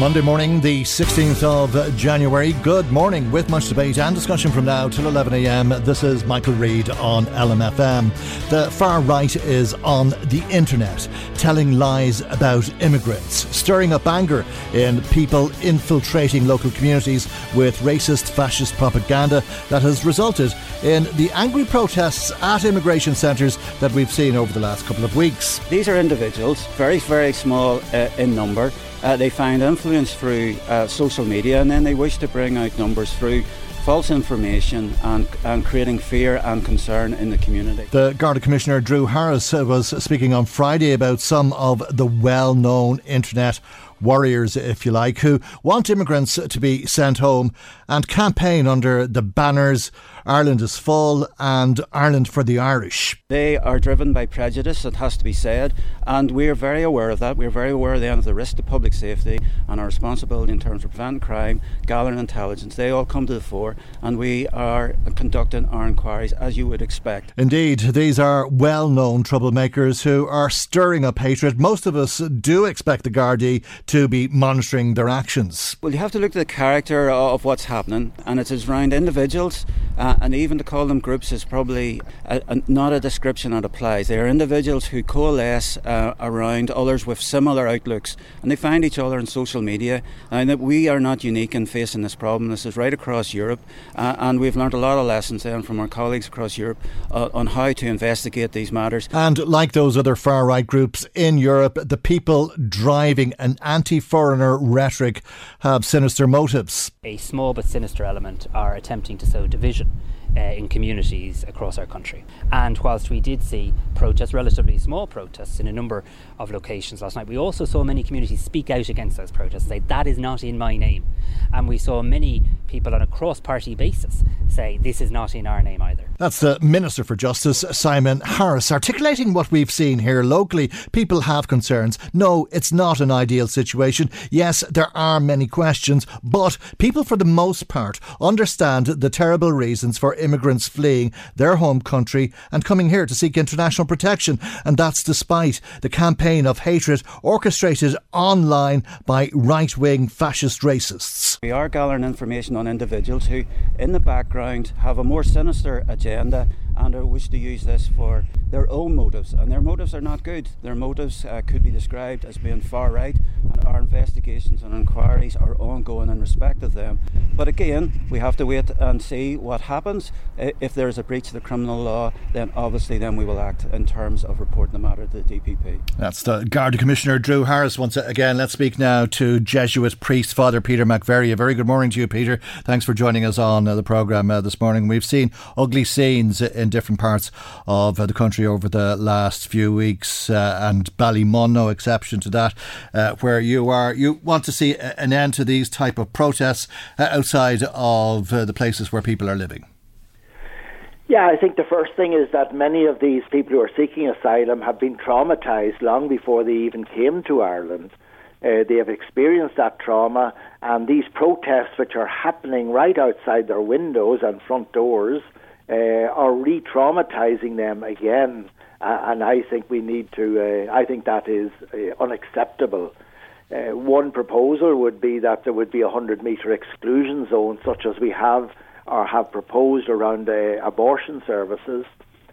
Monday morning, the 16th of January. Good morning, with much debate and discussion from now till 11 a.m. This is Michael Reade on LMFM. The far right is on the internet, telling lies about immigrants, stirring up anger in people infiltrating local communities with racist, fascist propaganda that has resulted in the angry protests at immigration centres that we've seen over the last couple of weeks. These are individuals, very, very small uh, in number. Uh, they find influence through uh, social media and then they wish to bring out numbers through false information and, and creating fear and concern in the community. The Garda Commissioner Drew Harris was speaking on Friday about some of the well known internet warriors, if you like, who want immigrants to be sent home and campaign under the banners Ireland is full and Ireland for the Irish. They are driven by prejudice, it has to be said, and we're very aware of that. We're very aware then of the risk to public safety and our responsibility in terms of preventing crime, gathering intelligence. They all come to the fore, and we are conducting our inquiries as you would expect. Indeed, these are well known troublemakers who are stirring up hatred. Most of us do expect the Gardaí to be monitoring their actions. Well, you have to look at the character of what's happening, and it is around individuals, uh, and even to call them groups is probably a, a, not a description that applies. They are individuals who coalesce uh, around others with similar outlooks, and they find each other on social media. And that we are not unique in facing this problem. This is right across Europe, uh, and we've learned a lot of lessons then from our colleagues across Europe uh, on how to investigate these matters. And like those other far right groups in Europe, the people driving an anti foreigner rhetoric have sinister motives. A small but sinister element are attempting to sow division. Uh, in communities across our country. And whilst we did see protests, relatively small protests, in a number of locations last night, we also saw many communities speak out against those protests, and say, that is not in my name. And we saw many people on a cross party basis say, this is not in our name either. That's the Minister for Justice, Simon Harris, articulating what we've seen here locally. People have concerns. No, it's not an ideal situation. Yes, there are many questions, but people, for the most part, understand the terrible reasons for immigrants fleeing their home country and coming here to seek international protection. And that's despite the campaign of hatred orchestrated online by right wing fascist racists. We are gathering information on individuals who, in the background, have a more sinister agenda and I wish to use this for their own motives. And their motives are not good. Their motives uh, could be described as being far right, and our investigations and inquiries are ongoing in respect of them. But again, we have to wait and see what happens. If there is a breach of the criminal law, then obviously then we will act in terms of reporting the matter to the DPP. That's the Garda Commissioner Drew Harris. Once again, let's speak now to Jesuit priest Father Peter McVerry. A very good morning to you, Peter. Thanks for joining us on uh, the programme uh, this morning. We've seen ugly scenes in different parts of uh, the country over the last few weeks, uh, and Ballymun no exception to that, uh, where you are you want to see an end to these type of protests outside of the places where people are living. Yeah, I think the first thing is that many of these people who are seeking asylum have been traumatized long before they even came to Ireland. Uh, they have experienced that trauma, and these protests, which are happening right outside their windows and front doors, uh, are re traumatizing them again. Uh, and I think we need to, uh, I think that is uh, unacceptable. Uh, one proposal would be that there would be a 100 metre exclusion zone, such as we have or have proposed around abortion services.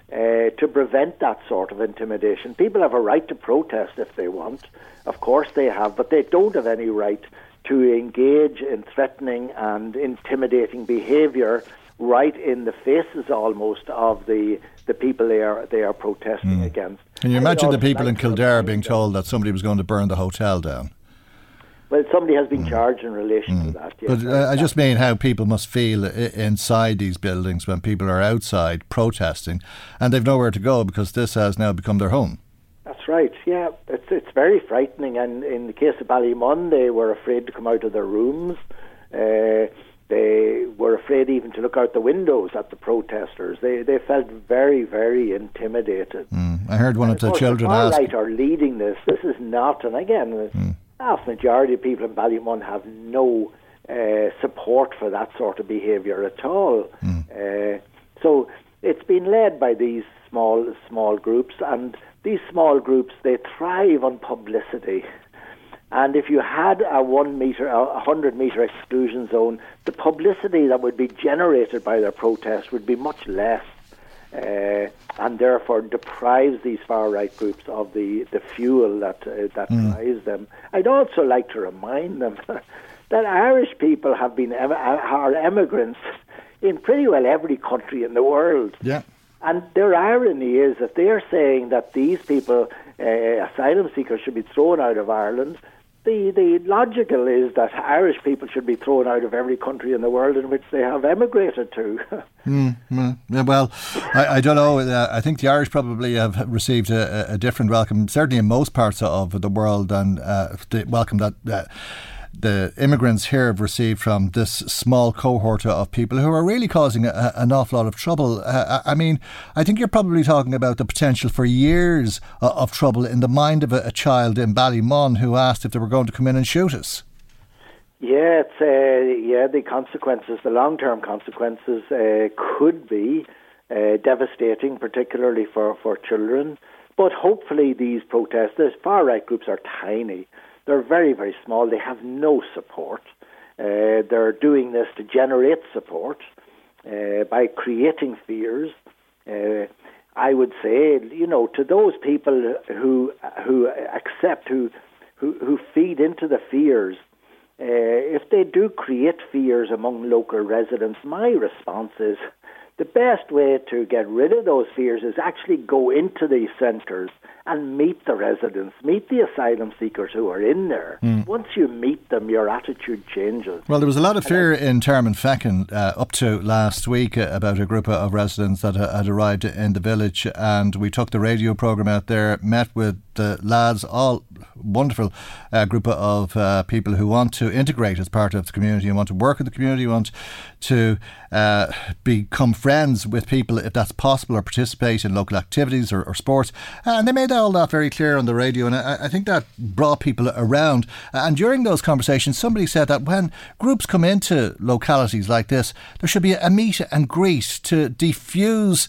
Uh, to prevent that sort of intimidation. People have a right to protest if they want. Of course they have, but they don't have any right to engage in threatening and intimidating behaviour right in the faces almost of the the people they are they are protesting mm. against. Can you imagine the people in Kildare being told that somebody was going to burn the hotel down? Well, somebody has been mm. charged in relation mm. to that. Yes. But uh, I just mean how people must feel inside these buildings when people are outside protesting and they've nowhere to go because this has now become their home. That's right. Yeah, it's it's very frightening. And in the case of Ballymun, they were afraid to come out of their rooms. Uh, they were afraid even to look out the windows at the protesters. They they felt very very intimidated. Mm. I heard one and of the children the ask. Right are leading this. This is not, and again, mm vast majority of people in Ballymun have no uh, support for that sort of behaviour at all. Mm. Uh, so it's been led by these small small groups, and these small groups they thrive on publicity. And if you had a one meter, a hundred meter exclusion zone, the publicity that would be generated by their protest would be much less uh, and therefore deprives these far right groups of the, the fuel that uh, that mm. drives them. I'd also like to remind them that Irish people have been em- are immigrants in pretty well every country in the world. Yeah. And their irony is that they're saying that these people, uh, asylum seekers, should be thrown out of Ireland the, the logical is that Irish people should be thrown out of every country in the world in which they have emigrated to. mm, mm, well, I, I, don't know. Uh, I think the Irish probably have received a, a, different welcome, certainly in most parts of the world, and uh, the welcome that. Uh, the immigrants here have received from this small cohort of people who are really causing a, an awful lot of trouble. Uh, I mean, I think you're probably talking about the potential for years of, of trouble in the mind of a, a, child in Ballymun who asked if they were going to come in and shoot us. Yeah, it's, uh, yeah, the consequences, the long term consequences uh, could be uh, devastating, particularly for, for children. But hopefully, these protests, the far right groups are tiny. They're very, very small. They have no support. Uh, they're doing this to generate support uh, by creating fears. Uh, I would say, you know, to those people who who accept, who who, who feed into the fears, uh, if they do create fears among local residents, my response is the best way to get rid of those fears is actually go into these centres and meet the residents, meet the asylum seekers who are in there. Mm. Once you meet them, your attitude changes. Well, there was a lot of fear in Termonfeckin uh, up to last week uh, about a group of residents that uh, had arrived in the village, and we took the radio programme out there, met with the lads, all wonderful uh, group of uh, people who want to integrate as part of the community and want to work in the community, want to uh, become friends with people if that's possible, or participate in local activities or, or sports. And they made all that very clear on the radio, and I, I think that brought people around. And during those conversations, somebody said that when groups come into localities like this, there should be a meet and greet to defuse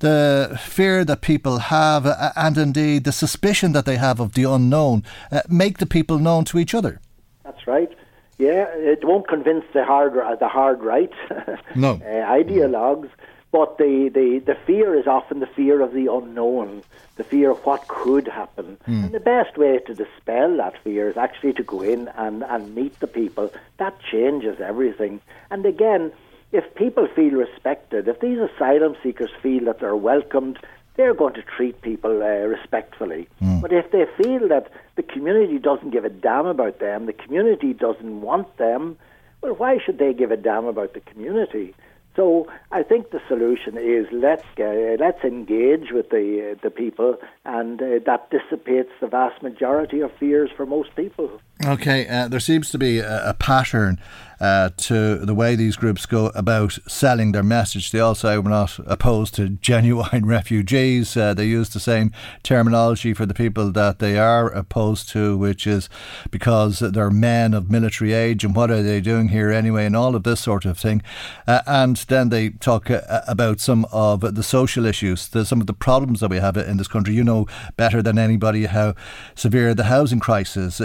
the fear that people have and indeed the suspicion that they have of the unknown uh, make the people known to each other. That's right. Yeah, it won't convince the hard the hard right no. uh, ideologues, but the, the, the fear is often the fear of the unknown, the fear of what could happen. Mm. And the best way to dispel that fear is actually to go in and, and meet the people. That changes everything. And again, if people feel respected, if these asylum seekers feel that they're welcomed, they're going to treat people uh, respectfully. Mm. But if they feel that the community doesn't give a damn about them, the community doesn't want them, well, why should they give a damn about the community? So I think the solution is let's uh, let's engage with the uh, the people, and uh, that dissipates the vast majority of fears for most people. Okay, uh, there seems to be a, a pattern uh, to the way these groups go about selling their message. They also are not opposed to genuine refugees. Uh, they use the same terminology for the people that they are opposed to, which is because they're men of military age and what are they doing here anyway, and all of this sort of thing. Uh, and then they talk uh, about some of the social issues, the, some of the problems that we have in this country. You know better than anybody how severe the housing crisis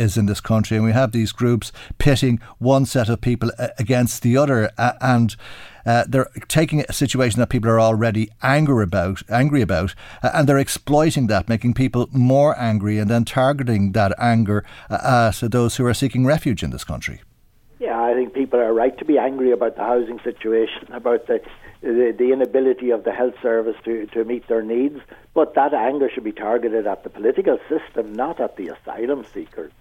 is in this country, and we have these groups pitting one set of people against the other, and uh, they're taking a situation that people are already angry about, angry about, uh, and they're exploiting that, making people more angry, and then targeting that anger uh, at those who are seeking refuge in this country. Yeah, I think people are right to be angry about the housing situation, about the the, the inability of the health service to, to meet their needs. But that anger should be targeted at the political system, not at the asylum seekers.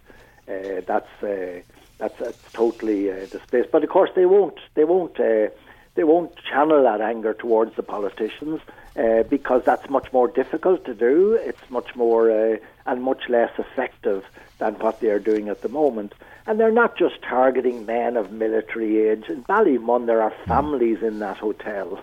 Uh, that's uh, that's, that's totally uh, displaced. But of course, they won't. They won't. Uh, they won't channel that anger towards the politicians uh, because that's much more difficult to do. It's much more uh, and much less effective than what they are doing at the moment. And they're not just targeting men of military age. In Ballymun, there are families in that hotel,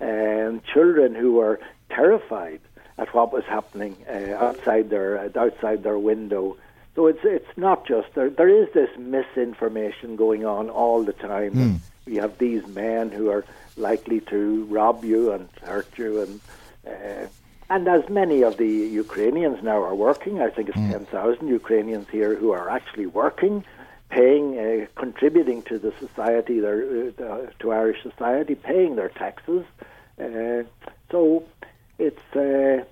and children who were terrified at what was happening outside their outside their window. So it's it's not just there. There is this misinformation going on all the time. Mm you have these men who are likely to rob you and hurt you, and uh, and as many of the Ukrainians now are working, I think it's mm. ten thousand Ukrainians here who are actually working, paying, uh, contributing to the society, their uh, to Irish society, paying their taxes. Uh, so it's uh,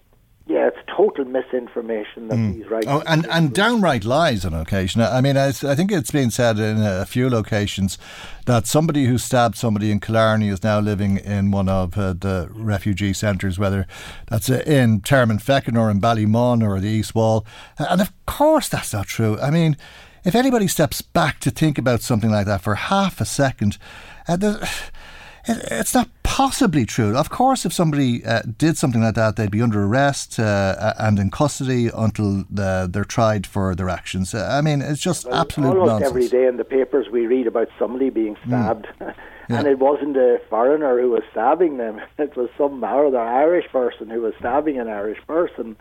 yeah, it's total misinformation that mm. these right. Oh, and, and downright lies on occasion. I mean, I, I, think it's been said in a few locations that somebody who stabbed somebody in Killarney is now living in one of uh, the refugee centres, whether that's uh, in Termonfeckin or in Ballymun or the East Wall. And of course, that's not true. I mean, if anybody steps back to think about something like that for half a second, uh, it's not possibly true. Of course, if somebody uh, did something like that, they'd be under arrest uh, and in custody until uh, they're tried for their actions. Uh, I mean, it's just well, absolute almost nonsense. every day in the papers we read about somebody being hmm. stabbed. Mm. Yeah. and it wasn't a foreigner who was stabbing them. It was some other Irish person who was stabbing an Irish person.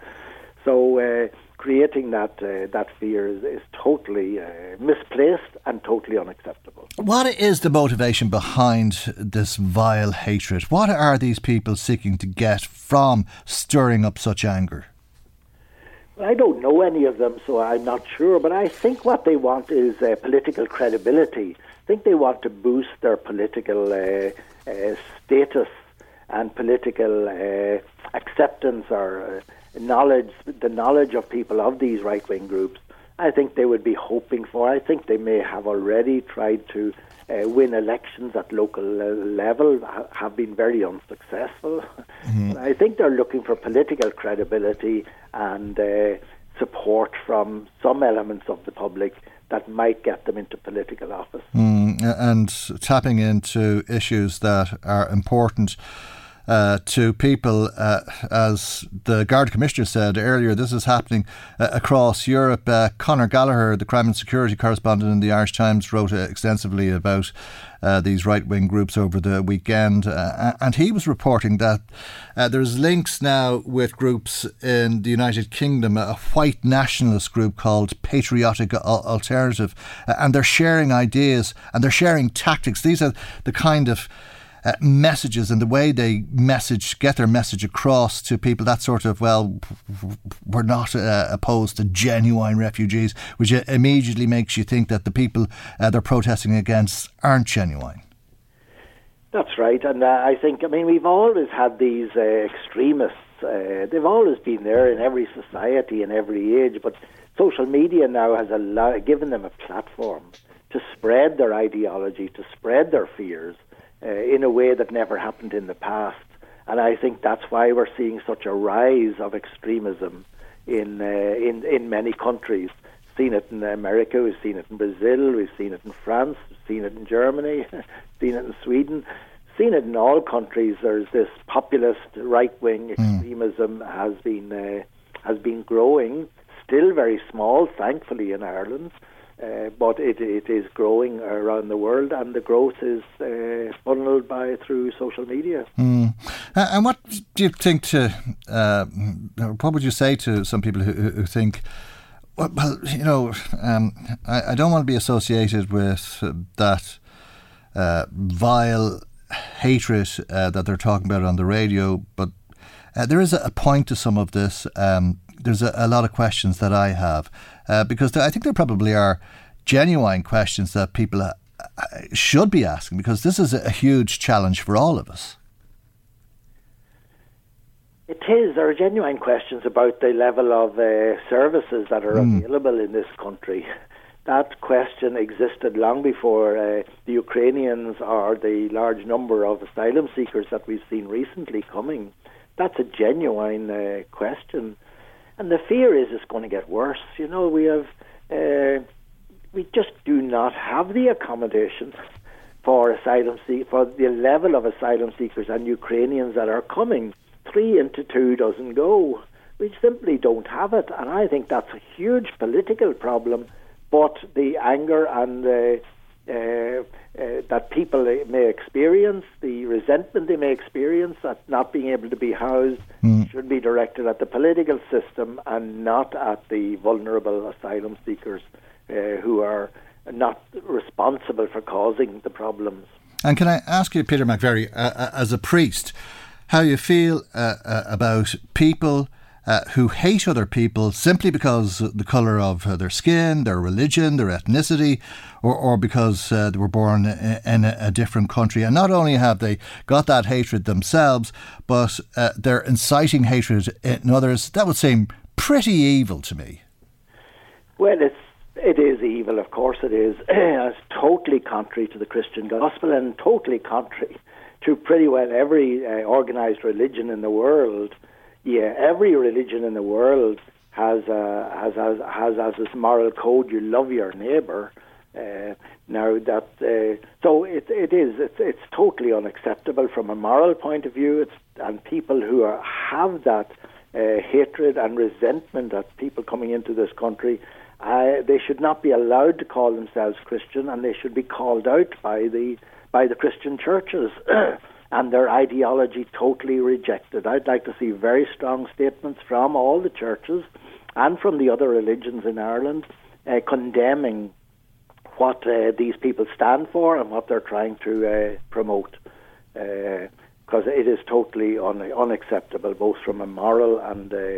So uh, creating that uh, that fear is, is totally uh, misplaced and totally unacceptable. What is the motivation behind this vile hatred? What are these people seeking to get from stirring up such anger? I don't know any of them, so I'm not sure. But I think what they want is uh, political credibility. I think they want to boost their political uh, uh, status and political uh, acceptance or knowledge, the knowledge of people of these right wing groups, I think they would be hoping for. I think they may have already tried to uh, win elections at local level, ha- have been very unsuccessful. Mm-hmm. I think they're looking for political credibility and uh, support from some elements of the public that might get them into political office. Mm, and tapping into issues that are important uh, to people, uh, as the Garda Commissioner said earlier, this is happening uh, across Europe. Uh, Conor Gallagher, the crime and security correspondent in the Irish Times, wrote extensively about uh, these right wing groups over the weekend. Uh, and he was reporting that uh, there's links now with groups in the United Kingdom, a white nationalist group called Patriotic Alternative, and they're sharing ideas and they're sharing tactics. These are the kind of uh, messages and the way they message, get their message across to people, that sort of, well, we're not uh, opposed to genuine refugees, which immediately makes you think that the people uh, they're protesting against aren't genuine. That's right, and uh, I think, I mean, we've always had these uh, extremists. Uh, they've always been there in every society in every age, but social media now has given them a platform to spread their ideology, to spread their fears, uh, in a way that never happened in the past. And I think that's why we're seeing such a rise of extremism in uh, in in many countries. Seen it in America, we've seen it in Brazil, we've seen it in France, we've seen it in Germany, seen it in Sweden, seen it in all countries. There's this populist right-wing hmm. extremism mm. has been uh, has been growing, still very small, thankfully in Ireland. Uh, but it, it is growing around the world, and the growth is uh, funneled by through social media. Mm. Uh, and what do you think to? Uh, what would you say to some people who, who think? Well, you know, um, I, I, don't want to be associated with that uh, vile hatred uh, that they're talking about on the radio, but there is a, point to some of this. Um, there's a, a, lot of questions that I have Uh, because I think there probably are genuine questions that people uh, should be asking because this is a huge challenge for all of us. It is. There are genuine questions about the level of uh, services that are mm. available in this country. That question existed long before uh, the Ukrainians or the large number of asylum seekers that we've seen recently coming. That's a genuine uh, question. And the fear is it's going to get worse. You know, we have, uh, we just do not have the accommodation for asylum see- for the level of asylum seekers and Ukrainians that are coming three into two doesn't go. We simply don't have it, and I think that's a huge political problem. But the anger and the uh, uh, that people may experience, the resentment they may experience at not being able to be housed, mm. should be directed at the political system and not at the vulnerable asylum seekers uh, who are not responsible for causing the problems. And can I ask you, Peter McVerry, uh, uh, as a priest, how you feel uh, uh, about people uh, who hate other people simply because the colour of uh, their skin, their religion, their ethnicity, or, or because uh, they were born in a, a, different country. And not only have they got that hatred themselves, but uh, they're inciting hatred in others. That would seem pretty evil to me. Well, it's it is evil, of course it is. it's totally contrary to the Christian gospel and totally contrary to pretty well every uh, organized religion in the world. Yeah, every religion in the world has uh, has has has as this moral code: you love your neighbor. Uh, now that uh, so it it is it's it's totally unacceptable from a moral point of view. It's and people who are, have that uh, hatred and resentment at people coming into this country, they should not be allowed to call themselves Christian, and they should be called out by the by the Christian churches and their ideology totally rejected. I'd like to see very strong statements from all the churches and from the other religions in Ireland uh, condemning what uh, these people stand for and what they're trying to uh, promote. Because uh, it is totally un- unacceptable, both from a moral and uh,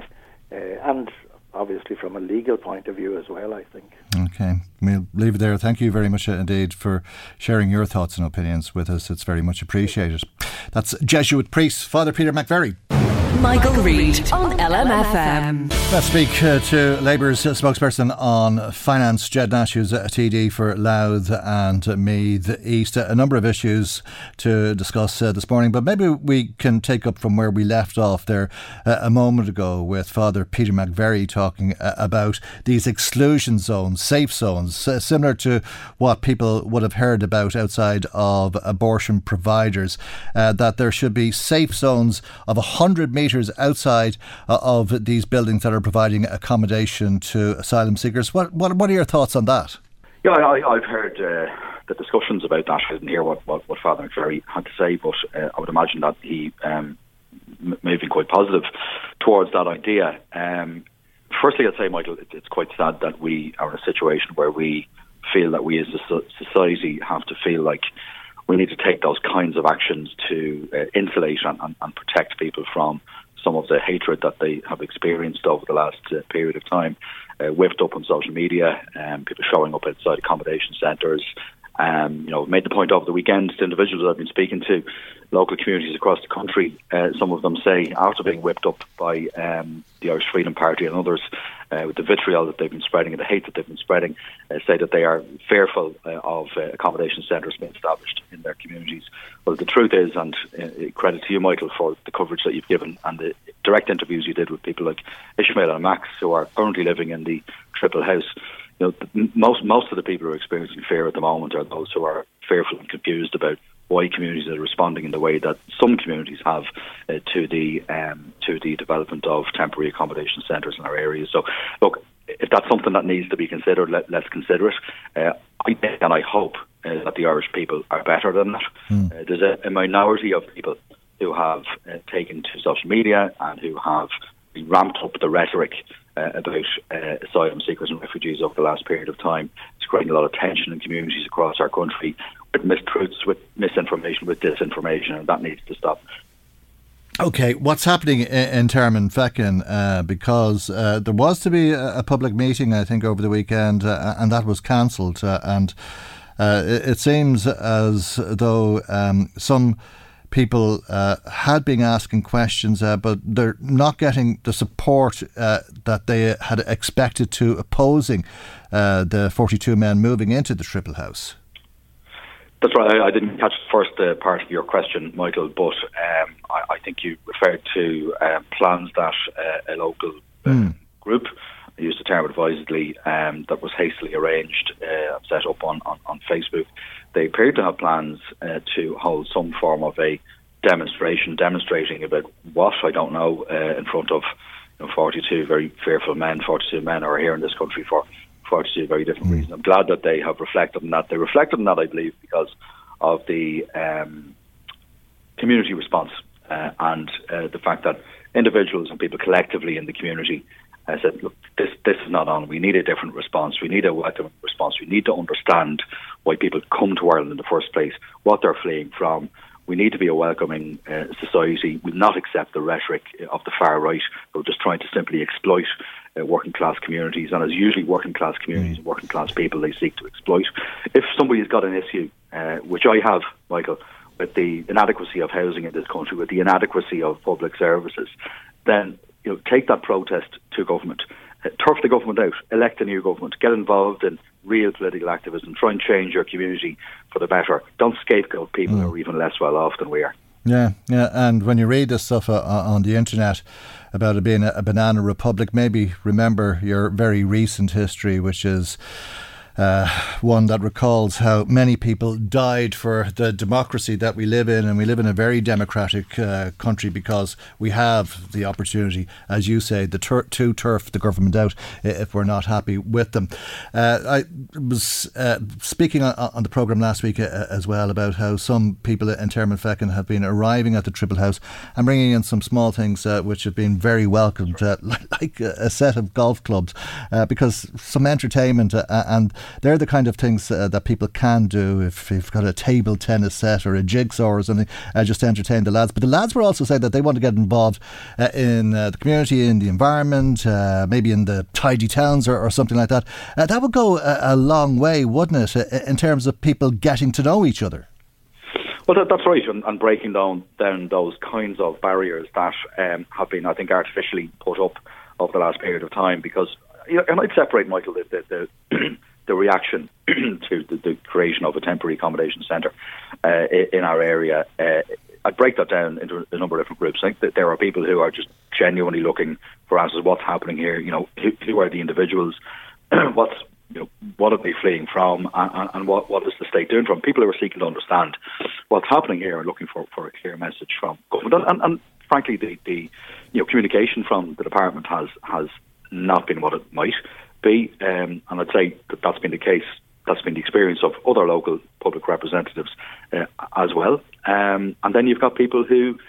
and obviously from a legal point of view as well, I think. Okay, we'll leave it there. Thank you very much indeed for sharing your thoughts and opinions with us. It's very much appreciated. That's Jesuit priest Father Peter McVerry. Michael, Reade on LMFM. Let's speak uh, to Labour's spokesperson on finance, Ged Nash, who's a TD for Louth and Meath East. A number of issues to discuss uh, this morning, but maybe we can take up from where we left off there uh, a moment ago with Father Peter McVerry talking uh, about these exclusion zones, safe zones, uh, similar to what people would have heard about outside of abortion providers, uh, that there should be safe zones of 100 metres outside uh, of these buildings that are providing accommodation to asylum seekers. What, what, what are your thoughts on that? Yeah, I, have heard uh, the discussions about that. I didn't hear what, what, what Father McVerry had to say, but uh, I would imagine that he um, may have been quite positive towards that idea. Um, firstly, I'd say, Michael, it, it's quite sad that we are in a situation where we feel that we as a society have to feel like we need to take those kinds of actions to uh, insulate and, and, and, protect people from some of the hatred that they have experienced over the last uh, period of time, uh, whipped up on social media, um, people showing up outside accommodation centres. Um, you know, made the point over the weekend to individuals I've been speaking to, local communities across the country. Uh, some of them say after being whipped up by um, the Irish Freedom Party and others, uh, with the vitriol that they've been spreading and the hate that they've been spreading, uh, say that they are fearful uh, of uh, accommodation centres being established in their communities. Well, the truth is, and uh, credit to you, Michael, for the coverage that you've given and the direct interviews you did with people like Ishmael and Max, who are currently living in the triple house. You know, most most of the people who are experiencing fear at the moment are those who are fearful and confused about why communities are responding in the way that some communities have uh, to the um, to the development of temporary accommodation centres in our areas. So, look, if that's something that needs to be considered, let, us consider it. Uh, I think and I hope uh, that the Irish people are better than that. Mm. there's a, a, minority of people who have uh, taken to social media and who have ramped up the rhetoric uh, about uh, asylum seekers and refugees over the last period of time. It's creating a lot of tension in communities across our country with mistruths, with misinformation, with disinformation, and that needs to stop. Okay, what's happening in, in Termonfeckin? Uh, because uh, there was to be a, a, public meeting, I think, over the weekend, uh, and that was cancelled. Uh, and uh, it, it, seems as though um, some people uh, had been asking questions, but they're not getting the support that they had expected to opposing the 42 men moving into the Triple House. That's right. I, I didn't catch the first uh, part of your question, Michael, but um, I, I, think you referred to uh, plans that uh, a local mm. group, I used the term advisedly, um, that was hastily arranged uh, set up on, on, on, Facebook. They appeared to have plans uh, to hold some form of a demonstration, demonstrating about what, I don't know, in front of you know, 42 very fearful men, 42 men are here in this country for for two very different mm. reasons. I'm glad that they have reflected on that. They reflected on that, I believe, because of the um, community response uh, and uh, the fact that individuals and people collectively in the community uh, said, look, this, this is not on. We need a different response. We need a welcome response. We need to understand why people come to Ireland in the first place, what they're fleeing from. We need to be a welcoming uh, society. We not accept the rhetoric of the far right who are just trying to simply exploit uh, working class communities, and it's usually working class communities and working class people they seek to exploit. If somebody's got an issue, uh, which I have, Michael, with the inadequacy of housing in this country, with the inadequacy of public services, then you know take that protest to government, uh, turf the government out, elect a new government, get involved in real political activism, try and change your community for the better. Don't scapegoat people mm. who are even less well off than we are. Yeah, yeah, and when you read this stuff uh, on the internet about it being a, a banana republic, maybe remember your very recent history, which is uh, one that recalls how many people died for the democracy that we live in, and we live in a very democratic uh, country because we have the opportunity, as you say, tur- to turf the government out if we're not happy with them. Uh, I was uh, speaking on, on, the programme last week uh, as well about how some people in Termonfeckin have been arriving at the Triple House and bringing in some small things uh, which have been very welcomed, like a set of golf clubs, because some entertainment and they're the kind of things uh, that people can do if you've got a table tennis set or a jigsaw or something, uh, just to entertain the lads. But the lads were also saying that they want to get involved uh, in uh, the community, in the environment, uh, maybe in the tidy towns or, or something like that. Uh, that would go a, a, long way, wouldn't it, in terms of people getting to know each other? Well, that, that's right, and, and, breaking down down those kinds of barriers that um, have been, I think, artificially put up over the last period of time. Because you know, I might separate, Michael, the, the, the the reaction to the, the, creation of a temporary accommodation centre uh, in our area. Uh, I'd break that down into a number of different groups. I think that there are people who are just genuinely looking for answers. What's happening here? You know, who, who are the individuals? what's you know, what are they fleeing from, and, and, what what is the state doing from? People who are seeking to understand what's happening here and looking for, for a clear message from government. And, and, frankly, the, the you know communication from the department has has not been what it might be. Um, and I'd say that that's been the case. That's been the experience of other local public representatives uh, as well. Um, and then you've got people who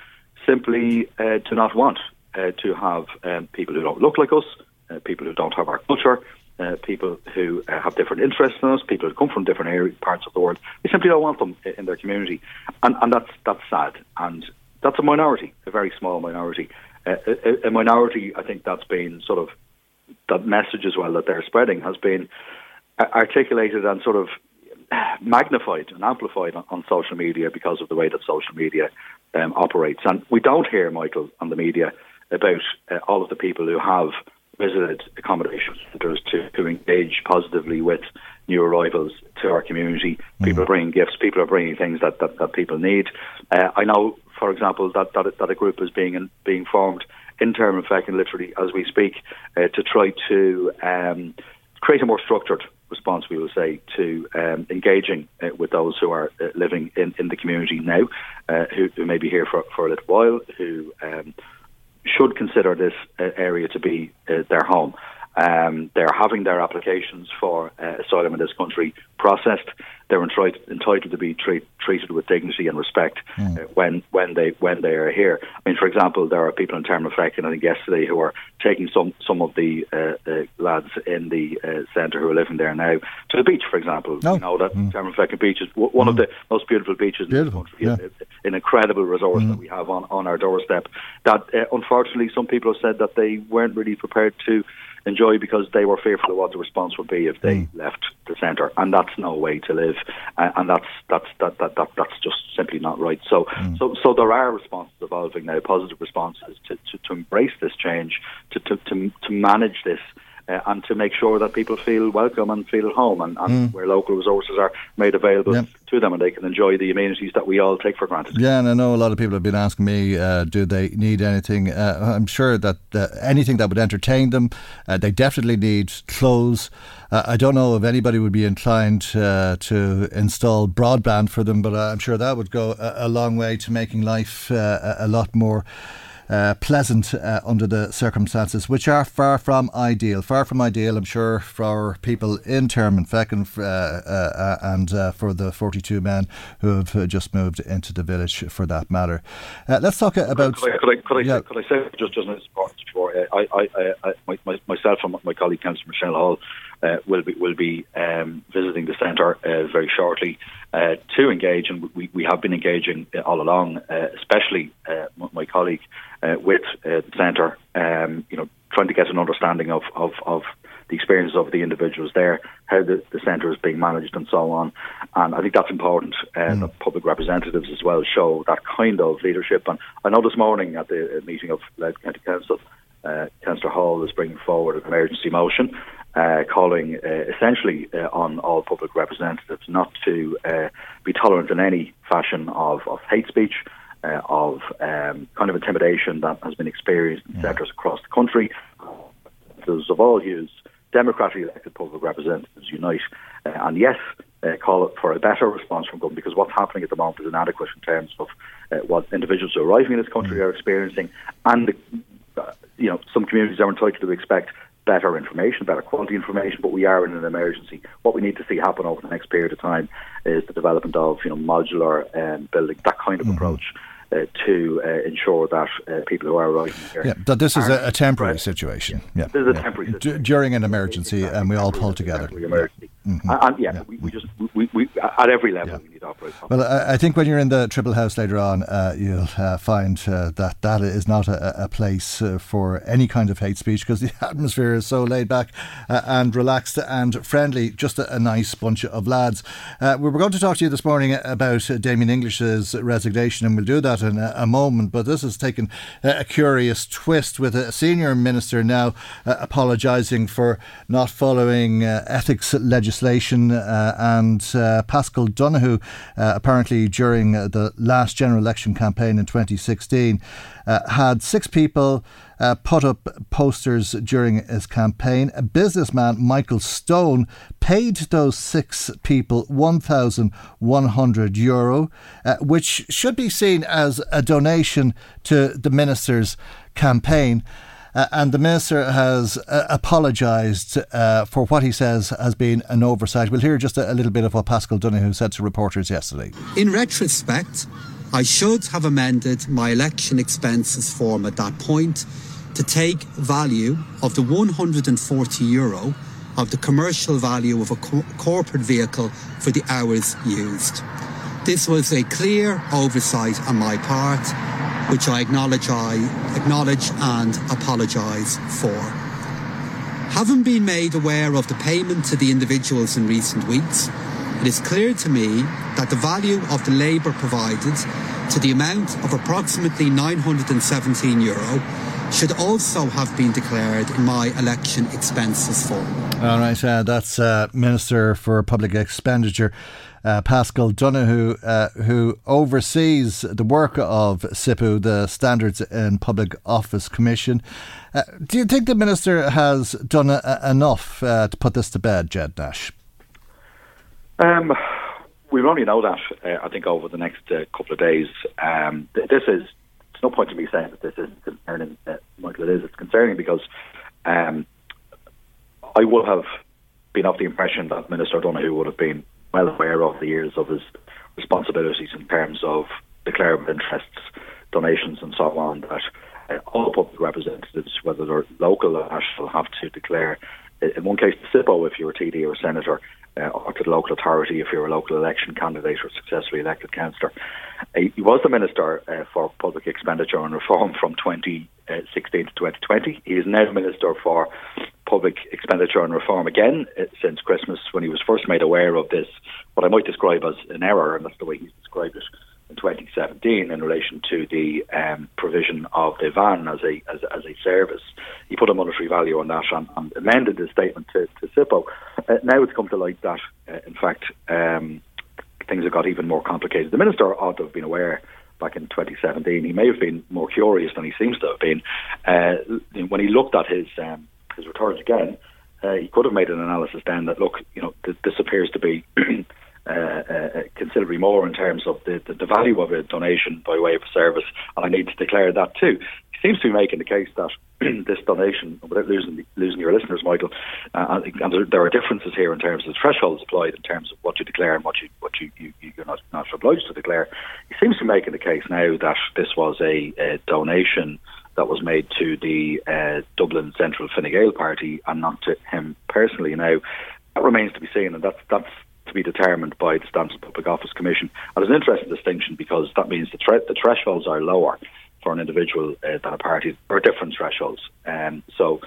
simply uh, do not want uh, to have um, people who don't look like us, uh, people who don't have our culture, uh, people who uh, have different interests than us, people who come from different areas, parts of the world. They simply don't want them in their community, and, and that's that's sad. And that's a minority, a very small minority, a, a minority. I think that's been sort of that message as well that they're spreading has been articulated and sort of magnified and amplified on, on social media because of the way that social media um, operates. And we don't hear, Michael, on the media about uh, all of the people who have visited accommodation centres to, to engage positively with new arrivals to our community. Mm. People are bringing gifts, people are bringing things that, that, that people need. Uh, I know, for example, that, that, that a group is being, being formed in Termonfeckin literally as we speak uh, to try to um, create a more structured response, we will say, to um, engaging uh, with those who are uh, living in, in the community now, uh, who, who, may be here for, for a little while, who um, should consider this uh, area to be uh, their home. Um, they're having their applications for asylum in this country processed. They're entitled, entitled to be treat, treated with dignity and respect mm. uh, when when they when they are here. I mean, for example, there are people in Termonfeckin, I think yesterday, who are taking some some of the uh, uh lads in the uh, centre who are living there now to the beach, for example. No. You know that mm. Beach is w- one mm. of the most beautiful beaches beautiful. in the country. Yeah. An incredible resource that mm. we have on, on our doorstep. That uh, unfortunately, some people have said that they weren't really prepared to enjoy because they were fearful of what the response would be if they mm. left the centre, and that's no way to live, uh, and that's that's that, that, that that's just simply not right. So mm. so so there are responses evolving now, positive responses to, to, to embrace this change, to to to, to manage this uh, and to make sure that people feel welcome and feel at home and, and mm. where local resources are made available yep. to them and they can enjoy the amenities that we all take for granted. Yeah, and I know a lot of people have been asking me, uh, do they need anything? Uh, I'm sure that uh, anything that would entertain them, uh, they definitely need clothes. Uh, I don't know if anybody would be inclined to install broadband for them, but I'm sure that would go a, a long way to making life a lot more uh, pleasant uh, under the circumstances, which are far from ideal. Far from ideal, I'm sure, for people in Termonfeckin uh, uh, and uh, for the 42 men who have just moved into the village for that matter. let's talk about. Could I, could I, could I, yeah. could I say just, just as important before? I, I, I, my, my, myself and my colleague, Councillor Michelle Hall, uh, will be will be um, visiting the centre uh, very shortly uh, to engage, and we, we have been engaging all along, especially my colleague with the centre. Um, you know, trying to get an understanding of, of, of the experiences of the individuals there, how the, the centre is being managed, and so on. And I think that's important. Uh, mm. That public representatives as well show that kind of leadership. And I know this morning at the meeting of Louth County Council, uh, Councillor Hall is bringing forward an emergency motion uh, calling uh, essentially uh, on all public representatives not to uh, be tolerant in any fashion of, of hate speech, uh, of um, kind of intimidation that has been experienced in yeah. centres across the country. Those of all hues, democratically elected public representatives unite, uh, and yes, call for a better response from government because what's happening at the moment is inadequate in terms of what individuals who are arriving in this country mm. are experiencing, and the, you know some communities are entitled to expect better information, better quality information, but we are in an emergency. What we need to see happen over the next period of time is the development of you know modular um, building, that kind of mm-hmm. approach. Uh, to uh, ensure that uh, people who are arriving here. Yeah, that this is a, a temporary situation. Yeah. yeah. This is a temporary situation. D- during an emergency, and we all pull together. Emergency. Mm-hmm. And, yeah, yeah. We, we, just we, we, at every level yeah. we need to operate. Well, I, I, think when you're in the Triple House later on, uh, you'll uh, find uh, that that is not a, a place uh, for any kind of hate speech because the atmosphere is so laid back uh, and relaxed and friendly. Just a, a nice bunch of lads. Uh, we were going to talk to you this morning about Damien English's resignation, and we'll do that in a, a moment. But this has taken a curious twist with a senior minister now apologising for not following ethics legislation legislation, uh, and uh, Paschal Donohoe, uh, apparently during the last general election campaign in 2016, had six people. Uh, put up posters during his campaign. A businessman, Michael Stone, paid those six people 1,100 euro, uh, which should be seen as a donation to the minister's campaign. Uh, and the minister has uh, apologised uh, for what he says has been an oversight. We'll hear just a, a little bit of what Paschal Donohoe said to reporters yesterday. In retrospect, I should have amended my election expenses form at that point to take value of the 140 euro of the commercial value of a co- corporate vehicle for the hours used. This was a clear oversight on my part which I acknowledge, I acknowledge and apologise for. Having been made aware of the payment to the individuals in recent weeks, it is clear to me that the value of the labour provided to the amount of approximately 917 euro should also have been declared in my election expenses form. All right, uh, that's uh, Minister for Public Expenditure uh, Paschal Donohoe, uh, who oversees the work of SIPO, the Standards in Public Office Commission. Uh, do you think the Minister has done a, enough uh, to put this to bed, Ged Nash? Um, we'll only know that, uh, I think, over the next uh, couple of days. Um, th- this is, there's no point to me saying that this isn't concerning, Michael, it is. It's concerning because um, I would have been of the impression that Minister Donohoe would have been well aware of the years of his responsibilities in terms of declarable interests, donations, and so on. That uh, all public representatives, whether they're local or national, have to declare. In one case, the SIPO, if you're a TD or a senator, uh, or to the local authority if you're a local election candidate or successfully elected councillor. Uh, he was the Minister uh, for Public Expenditure and Reform from 2016 to 2020. He is now Minister for Public Expenditure and Reform again uh, since Christmas when he was first made aware of this, what I might describe as an error, and that's the way he's described it in 2017 in relation to the um, provision of the van as a as, as, a service. He put a monetary value on that and, and amended his statement to, to SIPO. Uh, now it's come to light that, uh, in fact, um, things have got even more complicated. The minister ought to have been aware back in 2017. He may have been more curious than he seems to have been. Uh, when he looked at his um, his returns again, uh, he could have made an analysis then that look, you know, th- this appears to be uh, uh, considerably more in terms of the, the, the, value of a donation by way of a service, and I need to declare that too. He seems to be making the case that this donation, without losing losing your listeners, Michael, uh, and there are differences here in terms of the thresholds applied in terms of what you declare and what you what you, you you're not not obliged to declare. He seems to be making the case now that this was a, a donation that was made to the uh, Dublin Central Fine Gael Party and not to him personally. Now that remains to be seen, and that's that's to be determined by the Standards Public Office Commission. And it's an interesting distinction because that means the, tre- the thresholds are lower for an individual uh, than a party, or different thresholds. Um, so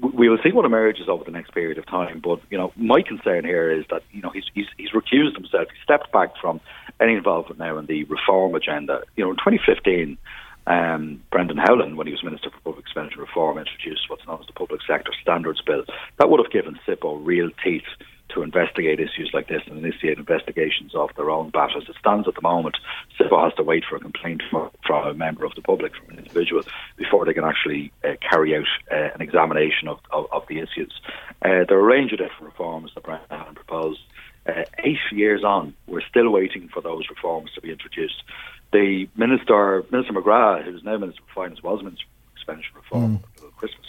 we will see what emerges over the next period of time. But you know, my concern here is that you know he's he's, he's recused himself. He stepped back from any involvement now in the reform agenda. You know, in 2015. Um, Brendan Howlin, when he was Minister for Public Expenditure Reform, introduced what's known as the Public Sector Standards Bill. That would have given SIPO real teeth to investigate issues like this and initiate investigations of their own bat. As it stands at the moment, SIPO has to wait for a complaint from, from a member of the public, from an individual, before they can actually uh, carry out uh, an examination of, of, of the issues. Uh, there are a range of different reforms that Brendan Howlin proposed. Uh, eight years on, we're still waiting for those reforms to be introduced. The Minister, Minister McGrath, who's now Minister for Finance, was Minister for Expenditure Reform mm. Christmas,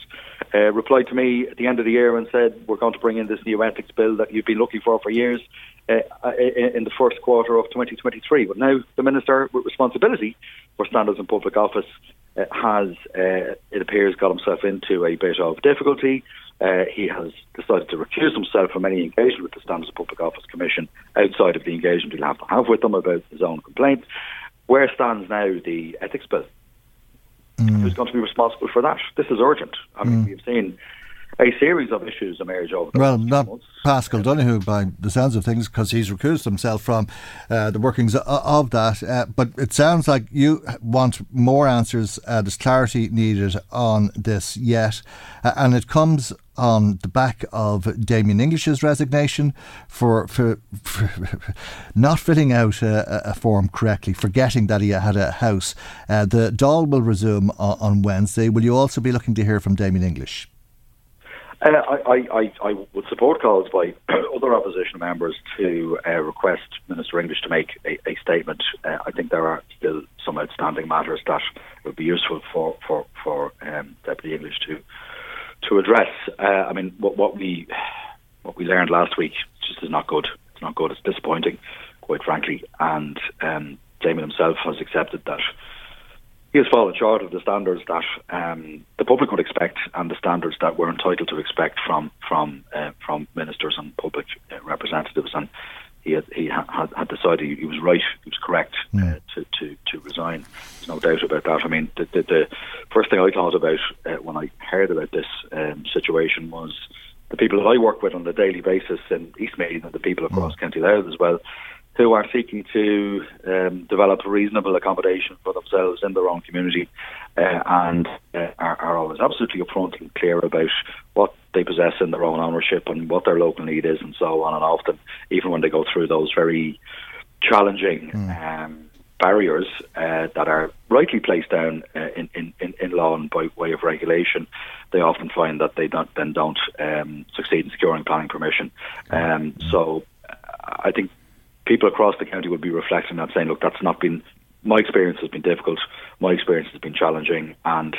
uh, replied to me at the end of the year and said, We're going to bring in this new ethics bill that you've been looking for for years uh, uh in the first quarter of 2023. But now the Minister with responsibility for standards in public office uh, has, uh, it appears, got himself into a bit of difficulty. Uh, he has decided to recuse himself from any engagement with the Standards of Public Office Commission outside of the engagement he'll have to have with them about his own complaints. Where stands now the ethics bill? Mm. Who's going to be responsible for that? This is urgent. I mean, mm. we've seen a series of issues emerge over the well, not months. Paschal Donohoe by the sounds of things, because he's recused himself from uh, the workings of that. Uh, but it sounds like you want more answers. Uh, there's clarity needed on this yet, uh, and it comes on the back of Damien English's resignation for for, for not filling out a, a, form correctly, forgetting that he had a house. Uh, the Dáil will resume on, on Wednesday. Will you also be looking to hear from Damien English? Uh, I, I, I, would support calls by other opposition members to uh, request Minister English to make a, a statement. Uh, I think there are still some outstanding matters that would be useful for for, for um, Deputy English to to address. Uh, I mean, what, what we what we learned last week just is not good. It's not good. It's disappointing, quite frankly. And um, himself has accepted that he has fallen short of the standards that um, the public would expect and the standards that we're entitled to expect from from uh, from ministers and public uh, representatives. And he had, he had, had decided he was right, he was correct uh, to, to to resign. There's no doubt about that. I mean, the the, the first thing I thought about uh, when I heard about this um, situation was the people that I work with on a daily basis in East Meath and the people across mm. County Louth as well who are seeking to um, develop reasonable accommodation for themselves in their own community uh, and uh, are, are, always absolutely upfront and clear about what they possess in their own ownership and what their local need is and so on. And often, even when they go through those very challenging mm. um, barriers uh, that are rightly placed down uh, in, in, in, law and by way of regulation, they often find that they don't, then don't um, succeed in securing planning permission. Um, so I think people across the county would be reflecting that, saying, "Look, that's not been my experience has been difficult. My experience has been challenging, and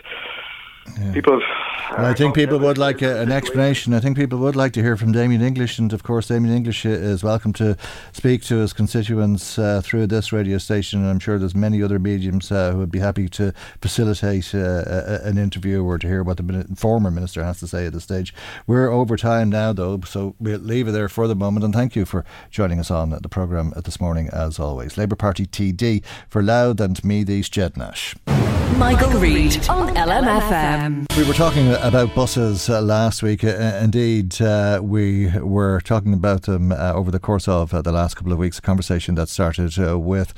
yeah. people have I think people would like a, an explanation. I think people would like to hear from Damien English, and of course, Damien English is welcome to speak to his constituents uh, through this radio station. And I'm sure there's many other mediums uh, who would be happy to facilitate uh, a, an interview or to hear what the former minister has to say at this stage. We're over time now, though, so we'll leave it there for the moment. And thank you for joining us on the programme this morning, as always. Labour Party TD for Louth and Meath Ged Nash. Michael Reade on LMFM. We were talking about buses uh, last week. Uh, indeed, uh, we were talking about them uh, over the course of uh, the last couple of weeks. A conversation that started uh, with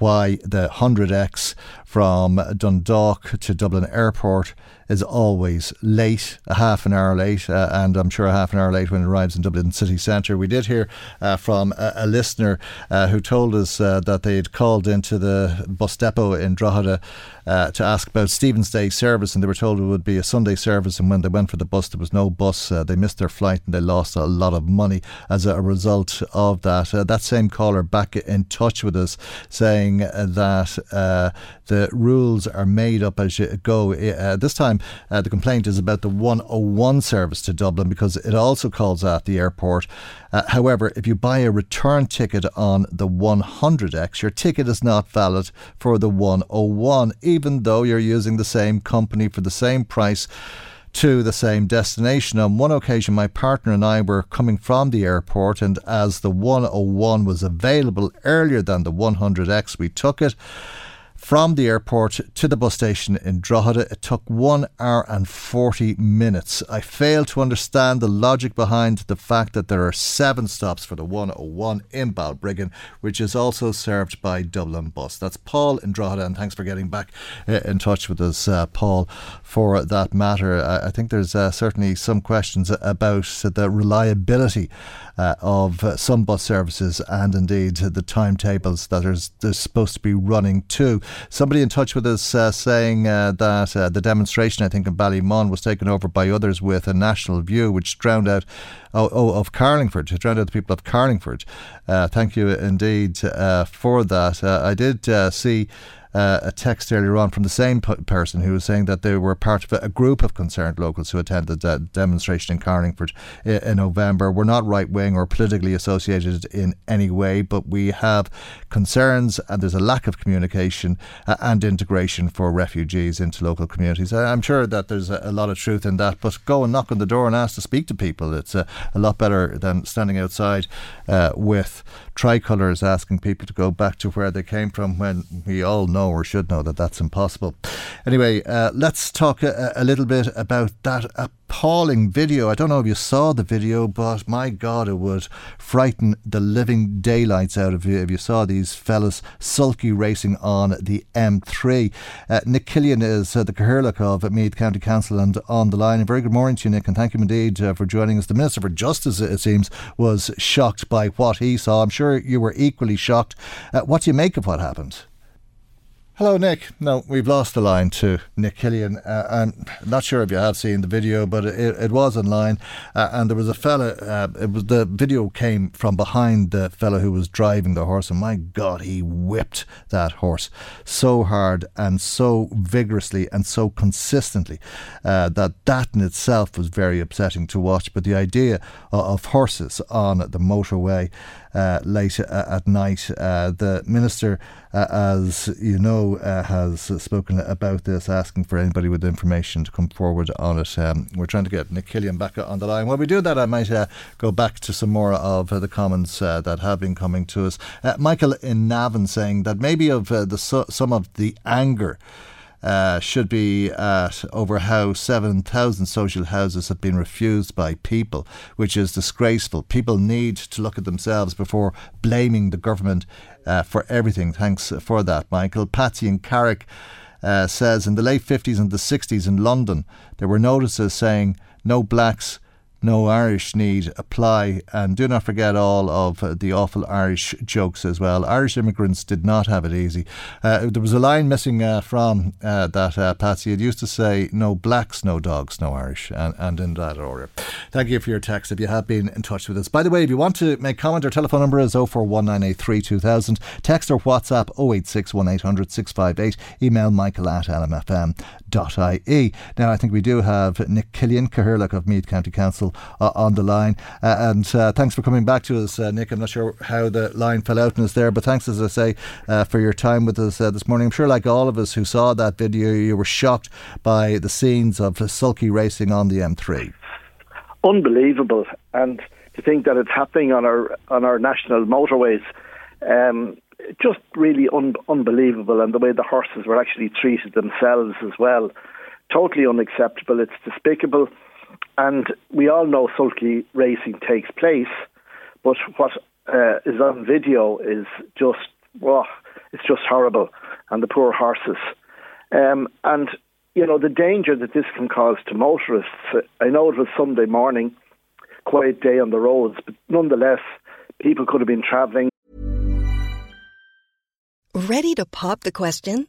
why the 100X from Dundalk to Dublin Airport is always late, a half an hour late, uh, and I'm sure a half an hour late when it arrives in Dublin city centre. We did hear uh, from a, a listener uh, who told us uh, that they'd called into the bus depot in Drogheda uh, to ask about Stephen's Day service, and they were told it would be a Sunday service. And when they went for the bus, there was no bus. Uh, they missed their flight and they lost a lot of money as a result of that. that same caller back in touch with us saying that the rules are made up as you go. this time, uh, the complaint is about the 101 service to Dublin because it also calls at the airport. Uh, however, if you buy a return ticket on the 100X, your ticket is not valid for the 101, even though you're using the same company for the same price to the same destination. On one occasion, my partner and I were coming from the airport, and as the 101 was available earlier than the 100X, we took it. From the airport to the bus station in Drogheda, it took one hour and 40 minutes. I fail to understand the logic behind the fact that there are seven stops for the 101 in Balbriggan, which is also served by Dublin Bus. That's Paul in Drogheda, and thanks for getting back uh, in touch with us, uh, Paul, for that matter. I, think there's uh, certainly some questions about the reliability uh, of some bus services and indeed the timetables that are, supposed to be running to. Somebody in touch with us uh, saying uh, that uh, the demonstration, I think, in Ballymun was taken over by others with a national view, which drowned out oh, oh, of Carlingford, drowned out the people of Carlingford. Uh, thank you indeed for that. I did see uh, a text earlier on from the same p- person who was saying that they were part of a, a group of concerned locals who attended the demonstration in Carlingford in, in November. We're not right wing or politically associated in any way, but we have concerns and there's a lack of communication uh, and integration for refugees into local communities. I'm sure that there's a, a, lot of truth in that, but go and knock on the door and ask to speak to people. It's a, a lot better than standing outside uh, with tricolours asking people to go back to where they came from when we all know or should know that that's impossible. Anyway, uh, let's talk a, a, little bit about that appalling video. I don't know if you saw the video, but my God, it would frighten the living daylights out of you if you saw these fellas sulky racing on the M3. Uh, Nick Killian is uh, the Cathaoirleach of Meath County Council and on the line. A very good morning to you, Nick, and thank you indeed uh, for joining us. The Minister for Justice, it seems, was shocked by what he saw. I'm sure you were equally shocked. Uh, what do you make of what happened? Hello, Nick. No, we've lost the line to Nick Killian. Uh, I'm not sure if you have seen the video, but it, it was online, uh, and there was a fella. Uh, it was the video came from behind the fella who was driving the horse, and my God, he whipped that horse so hard and so vigorously and so consistently uh, that that in itself was very upsetting to watch. But the idea of, of horses on the motorway uh, late uh, at night. Uh, the minister, uh, as you know, has spoken about this, asking for anybody with information to come forward on it. Um, we're trying to get Nick Killian back on the line. While we do that, I might go back to some more of the comments that have been coming to us. Michael in Navan saying that maybe of the some of the anger. Uh, should be at over how 7,000 social houses have been refused by people, which is disgraceful. People need to look at themselves before blaming the government uh, for everything. Thanks for that, Michael. Patsy in Carrick uh, says in the late 50s and the 60s in London, there were notices saying no blacks no Irish need apply. And do not forget all of the awful Irish jokes as well. Irish immigrants did not have it easy. Uh, there was a line missing uh, from uh, that uh, Patsy. It used to say, no blacks, no dogs, no Irish, and, and in that order. Thank you for your text if you have been in touch with us. By the way, if you want to make comment, our telephone number is 041983 2000. Text or WhatsApp 086 658. Email michael at lmfm.ie. Now, I think we do have Nick Killian, Cathaoirleach of Meath County Council, uh, on the line. Uh, and uh, thanks for coming back to us, uh, Nick. I'm not sure how the line fell out in us there, but thanks, as I say, uh, for your time with us this morning. I'm sure, like all of us who saw that video, you were shocked by the scenes of sulky racing on the M3. Unbelievable. And to think that it's happening on our on our national motorways. Um, just really un- unbelievable, and the way the horses were actually treated themselves as well. Totally unacceptable. It's despicable, and we all know sulky racing takes place. But what uh, is on video is just, well, it's just horrible, and the poor horses. Um, and you know the danger that this can cause to motorists. I know it was Sunday morning, quiet day on the roads, but nonetheless, people could have been travelling Ready to pop the question?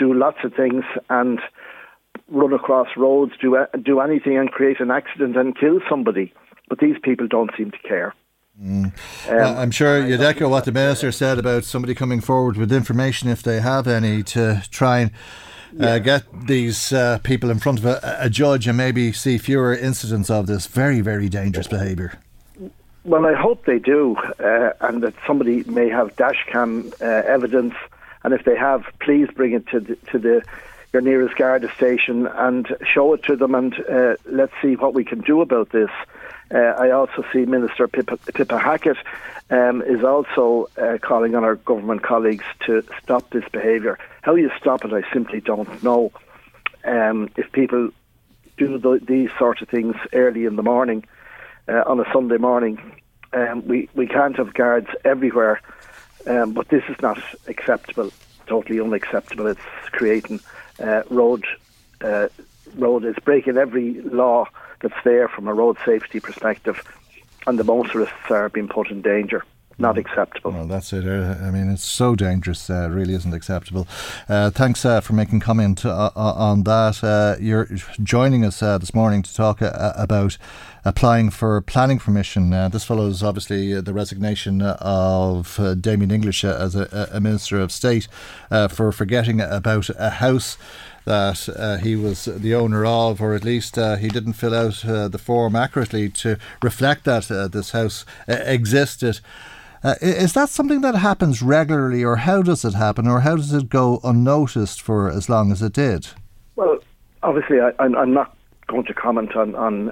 do lots of things and run across roads, do do anything, and create an accident and kill somebody. But these people don't seem to care. Mm. Um, I'm sure you'd echo what the minister said about somebody coming forward with information if they have any to try and. Uh, yeah. get these uh, people in front of a, a, judge and maybe see fewer incidents of this very, very dangerous behaviour. Well, I hope they do, uh, and that somebody may have dashcam uh, evidence and if they have, please bring it to the, to the your nearest Garda station and show it to them, and uh, let's see what we can do about this. Uh, I also see Minister Pippa, Pippa Hackett um, is also uh, calling on our government colleagues to stop this behaviour. How you stop it, I simply don't know. Um, if people do the, these sort of things early in the morning uh, on a Sunday morning, um, we we can't have guards everywhere um, but this is not acceptable, totally unacceptable. It's creating uh, road uh, road. It's breaking every law that's there from a road safety perspective, and the motorists are being put in danger not acceptable. Well, that's it. Uh, I mean, it's so dangerous. Uh, really isn't acceptable. Uh, thanks uh, for making comment uh, uh, on that. you're joining us this morning to talk about applying for planning permission. this follows obviously the resignation of Damien English as a, a, Minister of State for forgetting about a house that uh, he was the owner of, or at least uh, he didn't fill out uh, the form accurately to reflect that this house existed. Uh, is that something that happens regularly, or how does it happen, or how does it go unnoticed for as long as it did? Well, obviously, I, am not going to comment on, on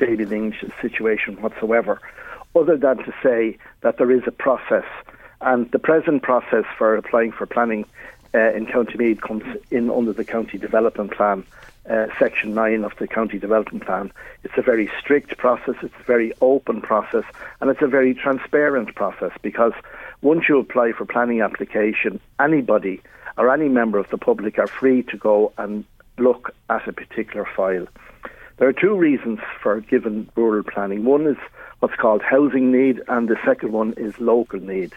David English's situation whatsoever, other than to say that there is a process, and the present process for applying for planning uh, in County Meath comes in under the County Development Plan uh, Section 9 of the County Development Plan. It's a very strict process, it's a very open process, and it's a very transparent process because once you apply for planning application, anybody or any member of the public are free to go and look at a particular file. There are two reasons for given rural planning. One is what's called housing need, and the second one is local need.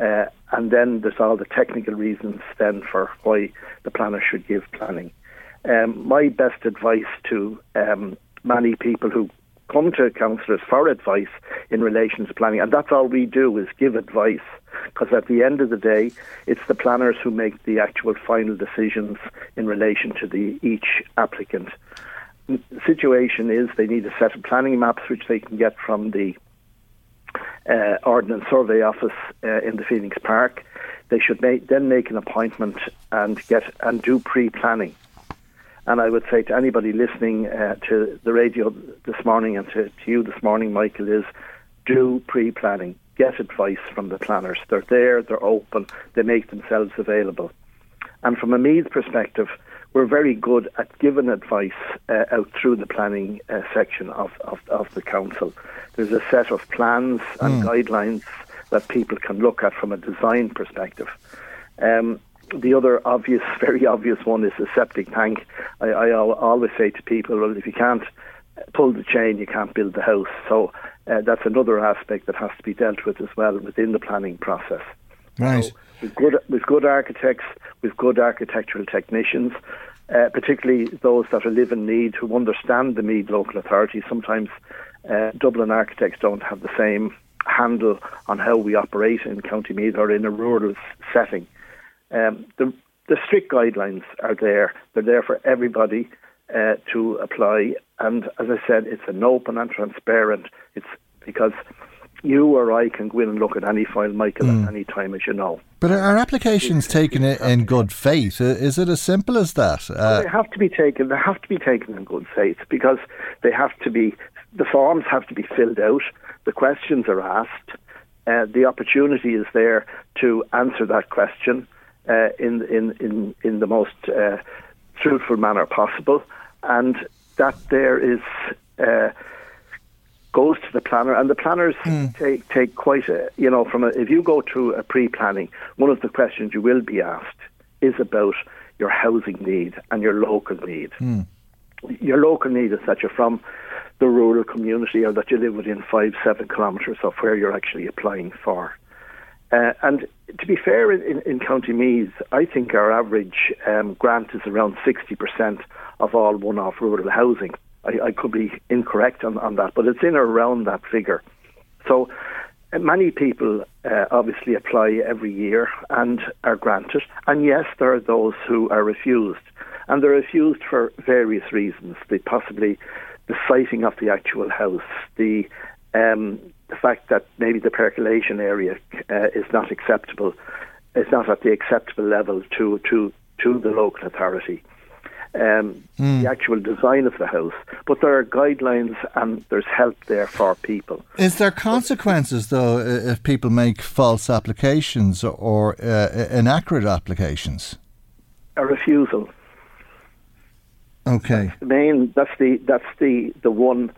Uh, and then there's all the technical reasons then for why the planner should give planning. Um, my best advice to um, many people who come to councillors for advice in relation to planning, and that's all we do is give advice. Because at the end of the day, it's the planners who make the actual final decisions in relation to the each applicant. Situation is they need a set of planning maps which they can get from the uh, Ordnance Survey Office uh, in the Phoenix Park. They should make, then make an appointment and get and do pre-planning. And I would say to anybody listening uh, to the radio this morning and to, to you this morning, Michael, is do pre planning. Get advice from the planners. They're there, they're open, they make themselves available. And from a Meath perspective, we're very good at giving advice uh, out through the planning uh, section of, of, of, the council. There's a set of plans and mm. guidelines that people can look at from a design perspective. Um, the other obvious, very obvious one is the septic tank. I, I always say to people, well, if you can't pull the chain, you can't build the house. So uh, that's another aspect that has to be dealt with as well within the planning process. Right. So we've good, we've good architects, we've good architectural technicians, uh, particularly those that are live in Meath who understand the Meath local authority. Sometimes uh, Dublin architects don't have the same handle on how we operate in County Meath or in a rural setting. Um, the, the strict guidelines are there. They're there for everybody uh, to apply. And as I said, it's an open and transparent. It's because you or I can go in and look at any file, Michael, mm. at any time, as you know. But are applications taken in good faith? Is it as simple as that? Uh, they have to be taken. They have to be taken in good faith because they have to be. The forms have to be filled out. The questions are asked. Uh, the opportunity is there to answer that question uh, in, in, in, in the most uh, truthful manner possible. And that there is uh, goes to the planner, and the planners mm. take take quite a you know from a, if you go through a pre-planning, one of the questions you will be asked is about your housing need and your local need. Mm. Your local need is that you're from the rural community or that you live within five, seven kilometres of where you're actually applying for. Uh, and to be fair, in, in, County Meath, I think our average um, grant is around 60% of all one off rural housing. I, I, could be incorrect on, on that, but it's in or around that figure. So uh, many people uh, obviously apply every year and are granted. And yes, there are those who are refused. And they're refused for various reasons. The possibly the siting of the actual house, the um, the fact that maybe the percolation area uh, is not acceptable, is not at the acceptable level to to to the local authority. Um, mm. The actual design of the house, but there are guidelines and there's help there for people. Is there consequences though if people make false applications or uh, inaccurate applications? A refusal. Okay. That's the main. That's the that's the the one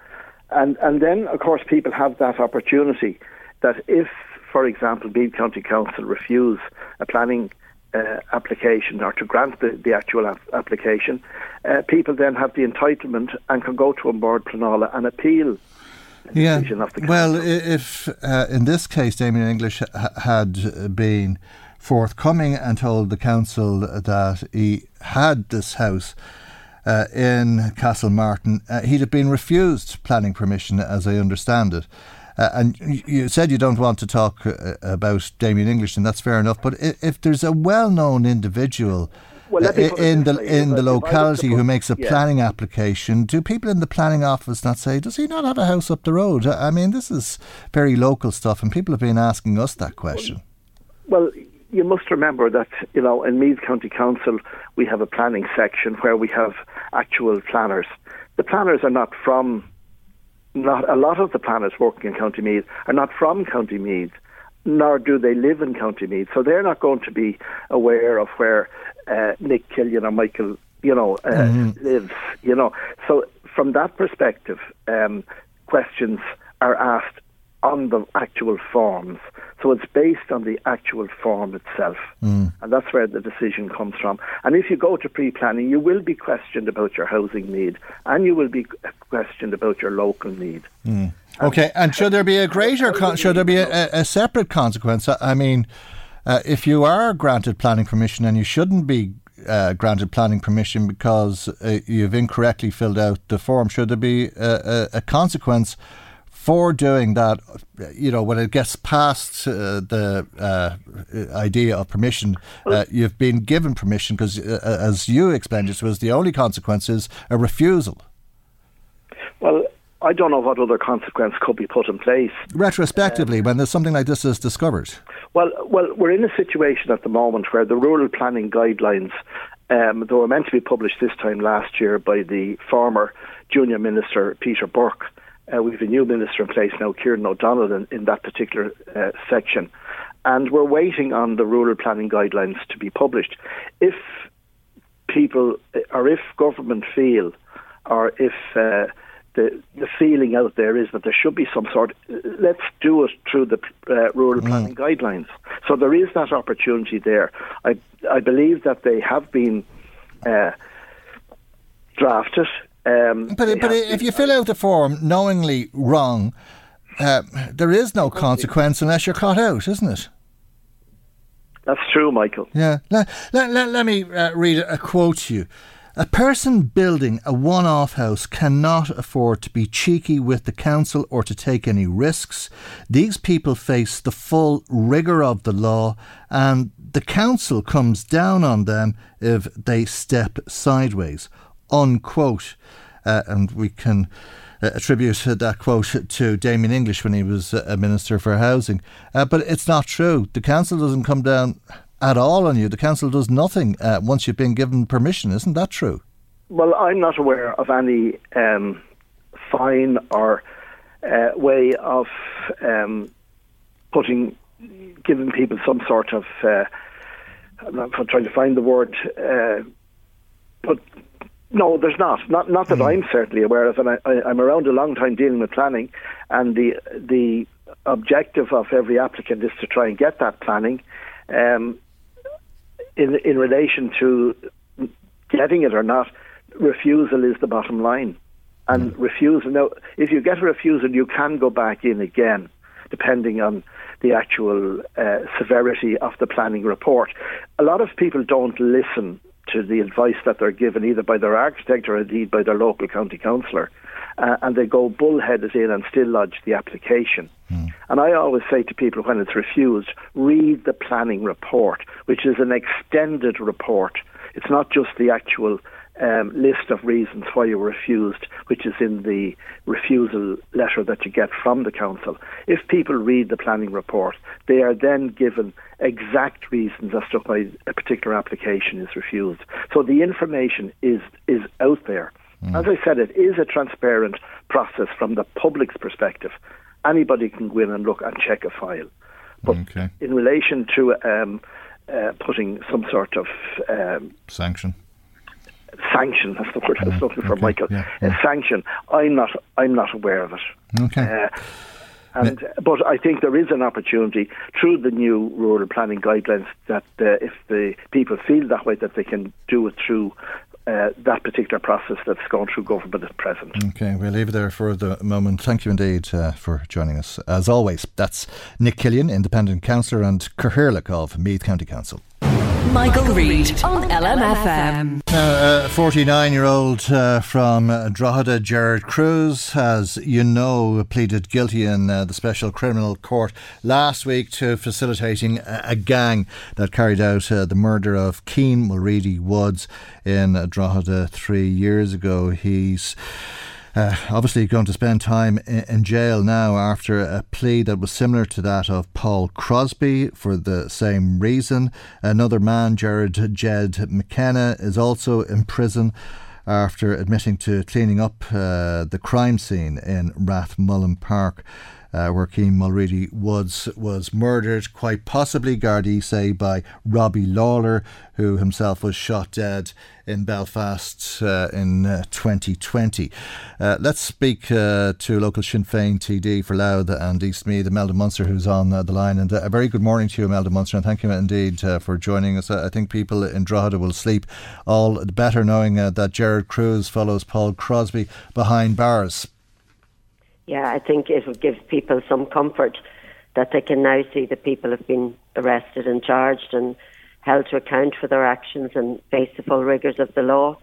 and, and then, of course, people have that opportunity that if, for example, Meath County Council refuse a planning uh, application or to grant the, the actual ap- application, uh, people then have the entitlement and can go to An Bord Pleanála and appeal. Yeah. Well, if uh, in this case Damien English ha- had been forthcoming and told the council that he had this house uh, in Castlemartin, uh, he'd have been refused planning permission, as I understand it. Uh, and you said you don't want to talk uh, about Damien English, and that's fair enough. But if, if there's a well-known individual well, uh, in the in the locality who makes a yeah. planning application, do people in the planning office not say, "Does he not have a house up the road?" I mean, this is very local stuff, and people have been asking us that question. Well, you must remember that you know in Meath County Council we have a planning section where we have actual planners. The planners are not from not a lot of the planners working in County Meath are not from County Meath, nor do they live in County Meath. So they're not going to be aware of where uh, Nick Killian or Michael you know, uh, mm-hmm. lives, you know. So from that perspective, um, questions are asked on the actual forms. So it's based on the actual form itself. Mm. And that's where the decision comes from. And if you go to pre planning, you will be questioned about your housing need and you will be questioned about your local need. Mm. Okay, and should there be a greater, con- should there be a, a separate consequence? I mean, uh, if you are granted planning permission and you shouldn't be uh, granted planning permission because uh, you've incorrectly filled out the form, should there be a, a, a consequence for doing that, you know, when it gets past uh, the uh, idea of permission, uh, you've been given permission because, uh, as you explained it was the only consequence is a refusal. Well, I don't know what other consequence could be put in place. Retrospectively, when there's something like this is discovered. Well, well, we're in a situation at the moment where the rural planning guidelines, um, they were meant to be published this time last year by the former junior minister Peter Burke. Uh, we have a new minister in place now, Kieran O'Donnell, in, in that particular uh, section. And we're waiting on the rural planning guidelines to be published. If people, or if government feel, or if uh, the the feeling out there is that there should be some sort. Let's do it through the uh, rural mm. planning guidelines. So there is that opportunity there. I I believe that they have been uh, drafted. Um, but but if you fill out the form knowingly wrong, uh, there is no consequence unless you're caught out, isn't it? That's true, Michael. Yeah. Let, let, let, let me uh, read a quote to you. A person building a one off house cannot afford to be cheeky with the council or to take any risks. These people face the full rigour of the law, and the council comes down on them if they step sideways unquote. Uh, and we can uh, attribute that quote to Damien English when he was a Minister for Housing. Uh, but it's not true. The council doesn't come down at all on you. The council does nothing uh, once you've been given permission. Isn't that true? Well, I'm not aware of any um, fine or uh, way of um, putting, giving people some sort of. Uh, I'm trying to find the word, but no, there's not. Not not that mm. I'm certainly aware of, and I, I, I'm around a long time dealing with planning, and the the objective of every applicant is to try and get that planning. Um, in in relation to getting it or not, refusal is the bottom line, and mm. refusal. Now, if you get a refusal, you can go back in again, depending on the actual uh, severity of the planning report. A lot of people don't listen to the advice that they're given either by their architect or indeed by their local county councillor. Uh, and they go bullheaded in and still lodge the application. Mm. And I always say to people when it's refused, read the planning report, which is an extended report. It's not just the actual um, list of reasons why you were refused, which is in the refusal letter that you get from the council. If people read the planning report, they are then given exact reasons as to why a particular application is refused. So the information is is out there. Mm. As I said, it is a transparent process from the public's perspective. Anybody can go in and look and check a file. But okay. in relation to um, uh, putting some sort of um, sanction sanction. That's the word I was looking for, okay. Michael. Yeah, yeah. Sanction. I'm not. I'm not aware of it. Okay. Uh, and but I think there is an opportunity through the new rural planning guidelines that uh, if the people feel that way, that they can do it through uh, that particular process that's gone through government at present. Okay, we'll leave it there for the moment. Thank you indeed uh, for joining us. As always, that's Nick Killian, Independent Councillor and Cathaoirleach of Meath County Council. Michael Reade on LMFM. Uh, 49 year old uh, from Drogheda, Gerard Cruise, has, you know, pleaded guilty in uh, the Special Criminal Court last week to facilitating a, a gang that carried out uh, the murder of Cian Mulready Woods in Drogheda three years ago. He's uh, obviously going to spend time in, jail now after a plea that was similar to that of Paul Crosby for the same reason. Another man, Jared Jed McKenna, is also in prison after admitting to cleaning up uh, the crime scene in Rathmullen Park. Uh, where Cian Mulready Woods was murdered, quite possibly, Gardaí say, by Robbie Lawler, who himself was shot dead in Belfast uh, in uh, 2020. Uh, let's speak uh, to local Sinn Féin TD for Louth and Eastmeath, Imelda Munster, who's on uh, the line. And a very good morning to you, Imelda Munster, and thank you indeed for joining us. I think people in Drogheda will sleep all the better knowing that Gerard Cruise follows Paul Crosby behind bars. Yeah, I think it will give people some comfort that they can now see that people have been arrested and charged and held to account for their actions and face the full rigours of the law.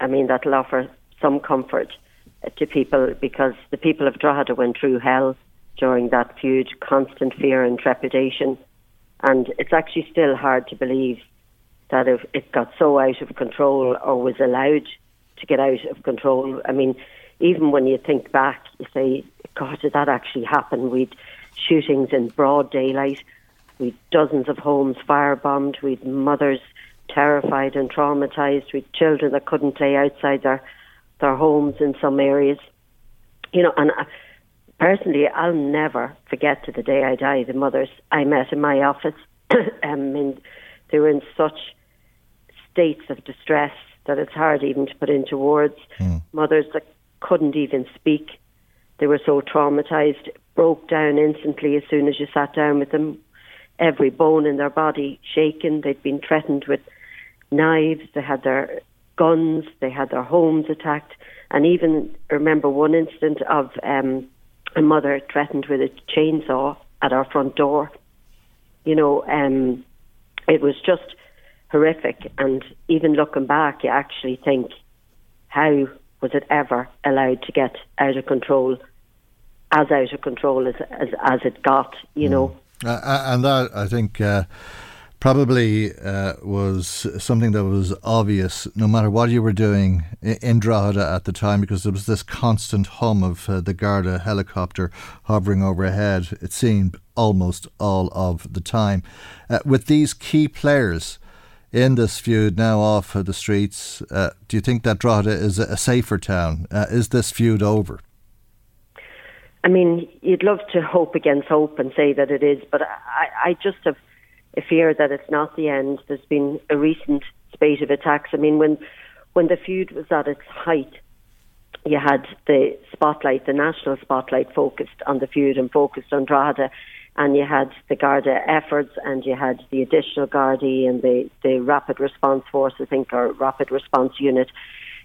I mean, that'll offer some comfort uh, to people because the people of Drogheda went through hell during that feud, constant fear and trepidation. And it's actually still hard to believe that if it got so out of control or was allowed to get out of control. I mean, even when you think back, you say, God, did that actually happen? We'd shootings in broad daylight. We'd dozens of homes firebombed. We'd mothers terrified and traumatized. We'd children that couldn't play outside their their homes in some areas. You know, and uh, personally, I'll never forget to the day I die the mothers I met in my office. um, in, they were in such states of distress that it's hard even to put into words. Mm. Mothers that couldn't even speak. They were so traumatized, broke down instantly as soon as you sat down with them every bone in their body shaken. They'd been threatened with knives. They had their guns. They had their homes attacked. And even remember one incident of um, a mother threatened with a chainsaw at our front door. You know, um, it was just horrific. And even looking back, you actually think, how was it ever allowed to get out of control, as out of control as as, as it got? You mm. know. Uh, and that, I think, uh, probably uh, was something that was obvious no matter what you were doing in Drogheda at the time because there was this constant hum of uh, the Garda helicopter hovering overhead, it seemed almost all of the time. Uh, with these key players in this feud now off of the streets, uh, do you think that Drogheda is a safer town? Uh, is this feud over? I mean, you'd love to hope against hope and say that it is, but I, I just have a fear that it's not the end. There's been a recent spate of attacks. I mean, when when the feud was at its height, you had the spotlight, the national spotlight, focused on the feud and focused on Drogheda, and you had the Garda efforts, and you had the additional Gardaí and the the Rapid Response Force, I think, or Rapid Response Unit,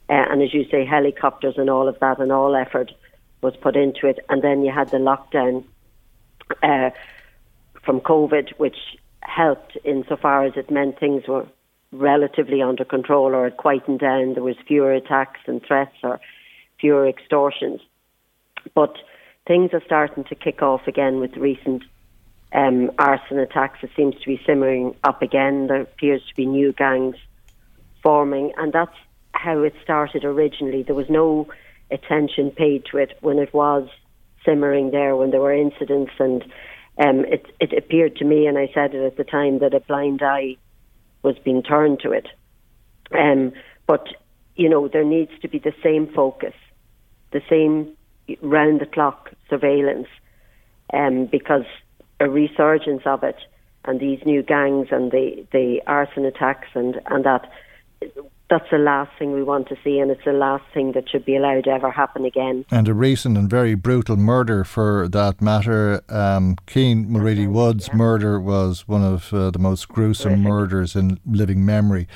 uh, and as you say, helicopters and all of that, and all effort was put into it, and then you had the lockdown uh, from COVID, which helped insofar as it meant things were relatively under control or it quietened down. There was fewer attacks and threats or fewer extortions, but things are starting to kick off again with recent um, arson attacks. It seems to be simmering up again. There appears to be new gangs forming, and that's how it started originally. There was no attention paid to it when it was simmering there, when there were incidents, and um, it, it appeared to me, and I said it at the time, that a blind eye was being turned to it. Um, but you know, there needs to be the same focus, the same round the clock surveillance, um, because a resurgence of it and these new gangs and the, the arson attacks and, and that that's the last thing we want to see, and it's the last thing that should be allowed to ever happen again. And a recent and very brutal murder, for that matter, um, Cian Mulready Wood's yeah. murder was one of uh, the most gruesome murders in living memory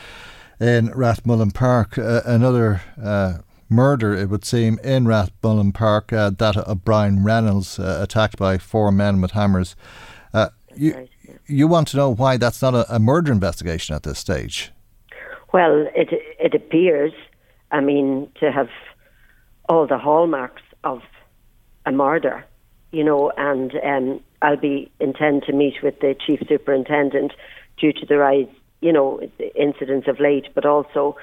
in Rathmullen Park. Uh, another. Uh, murder, it would seem, in Rathmullen Park, uh, that of Brian Reynolds, uh, attacked by four men with hammers. Uh, you, right, yeah. you want to know why that's not a, a murder investigation at this stage? Well, it it appears, I mean, to have all the hallmarks of a murder, you know, and um, I'll be intend to meet with the chief superintendent due to the rise, you know, incidents of late, but also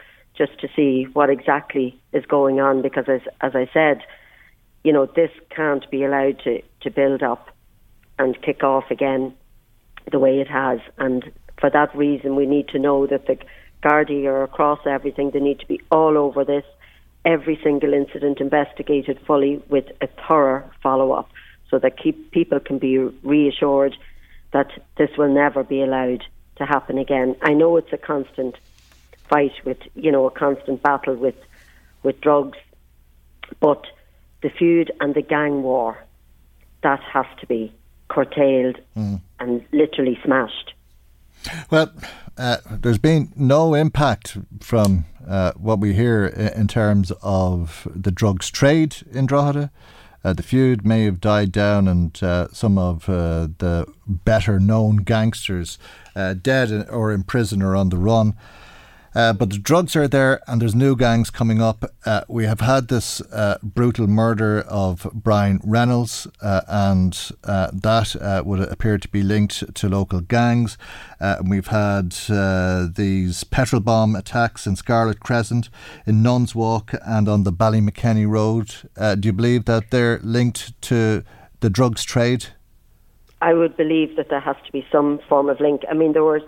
just to see what exactly is going on because as as I said, you know, this can't be allowed to, to build up and kick off again the way it has. And for that reason we need to know that the Gardaí are across everything. They need to be all over this. Every single incident investigated fully with a thorough follow up. so that keep, people can be reassured that this will never be allowed to happen again. I know it's a constant fight with, you know, a constant battle with with drugs, but the feud and the gang war that has to be curtailed mm. and literally smashed. Well, uh, there's been no impact from uh, what we hear in terms of the drugs trade in Drogheda. Uh, the feud may have died down, and uh, some of uh, the better known gangsters uh, dead or in prison or on the run. Uh, but the drugs are there, and there's new gangs coming up. Uh, we have had this uh, brutal murder of Brian Reynolds, uh, and uh, that uh, would appear to be linked to local gangs. we've had these petrol bomb attacks in Scarlet Crescent, in Nuns Walk, and on the Ballymakenny Road. do you believe that they're linked to the drugs trade? I would believe that there has to be some form of link. I mean, there was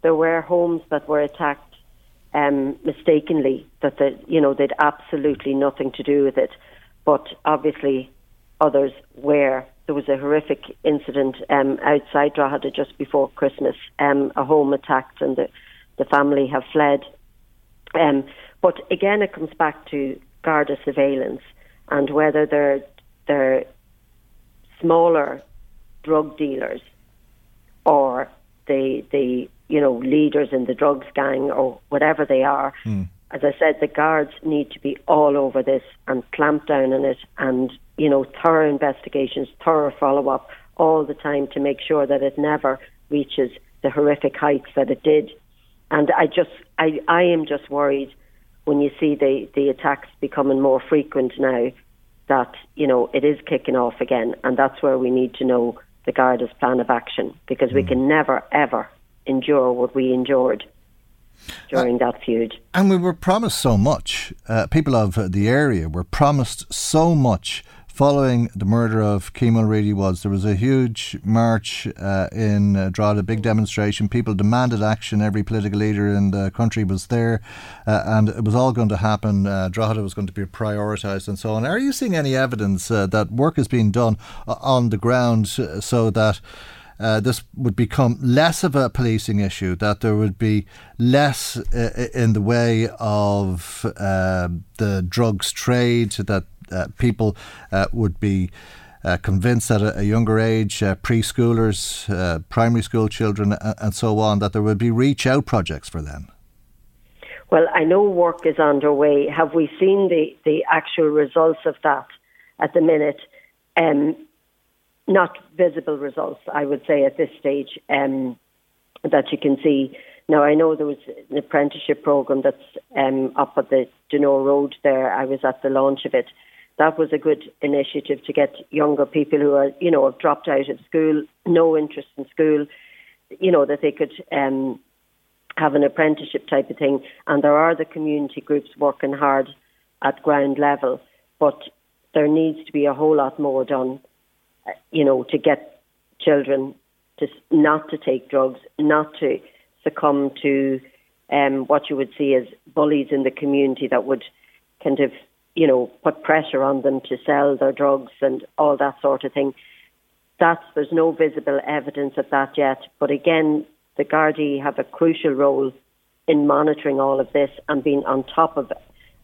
there were homes that were attacked um, mistakenly that the, you know they'd absolutely nothing to do with it, but obviously others were. There was a horrific incident um, outside Drogheda just before Christmas, um, a home attacked, and the, the family have fled. Um, but again, it comes back to Garda surveillance and whether they're they're smaller drug dealers or the the you know, leaders in the drugs gang or whatever they are. Mm. As I said, the guards need to be all over this and clamp down on it and, you know, thorough investigations, thorough follow up all the time to make sure that it never reaches the horrific heights that it did. And I just, I, I am just worried when you see the, the attacks becoming more frequent now that, you know, it is kicking off again. And that's where we need to know the Garda's plan of action because mm. we hmm. can never, ever endure what we endured during uh, that feud. And we were promised so much. Uh, people of the area were promised so much following the murder of Keane Mulready was there was a huge march uh, in uh, Drogheda, a big demonstration. People demanded action. Every political leader in the country was there, uh, and it was all going to happen. Uh, Drogheda was going to be prioritised and so on. Are you seeing any evidence uh, that work is being done uh, on the ground so that? uh, this would become less of a policing issue, that there would be less uh, in the way of uh, the drugs trade, that people uh, would be. Uh, convinced at a, a younger age, preschoolers, primary school children, and so on, that there would be reach out projects for them. Well, I know work is underway. Have we seen the, the actual results of that at the minute? Um, not visible results, I would say, at this stage um, that you can see. Now, I know there was an apprenticeship program that's um, up at the Donore Road there. I was at the launch of it. That was a good initiative to get younger people who are, you know, have dropped out of school, no interest in school, you know, that they could um, have an apprenticeship type of thing. And there are the community groups working hard at ground level, but there needs to be a whole lot more done you know, to get children to not to take drugs, not to succumb to um, what you would see as bullies in the community that would kind of, you know, put pressure on them to sell their drugs and all that sort of thing. That's there's no visible evidence of that yet. But again, the Gardaí have a crucial role in monitoring all of this and being on top of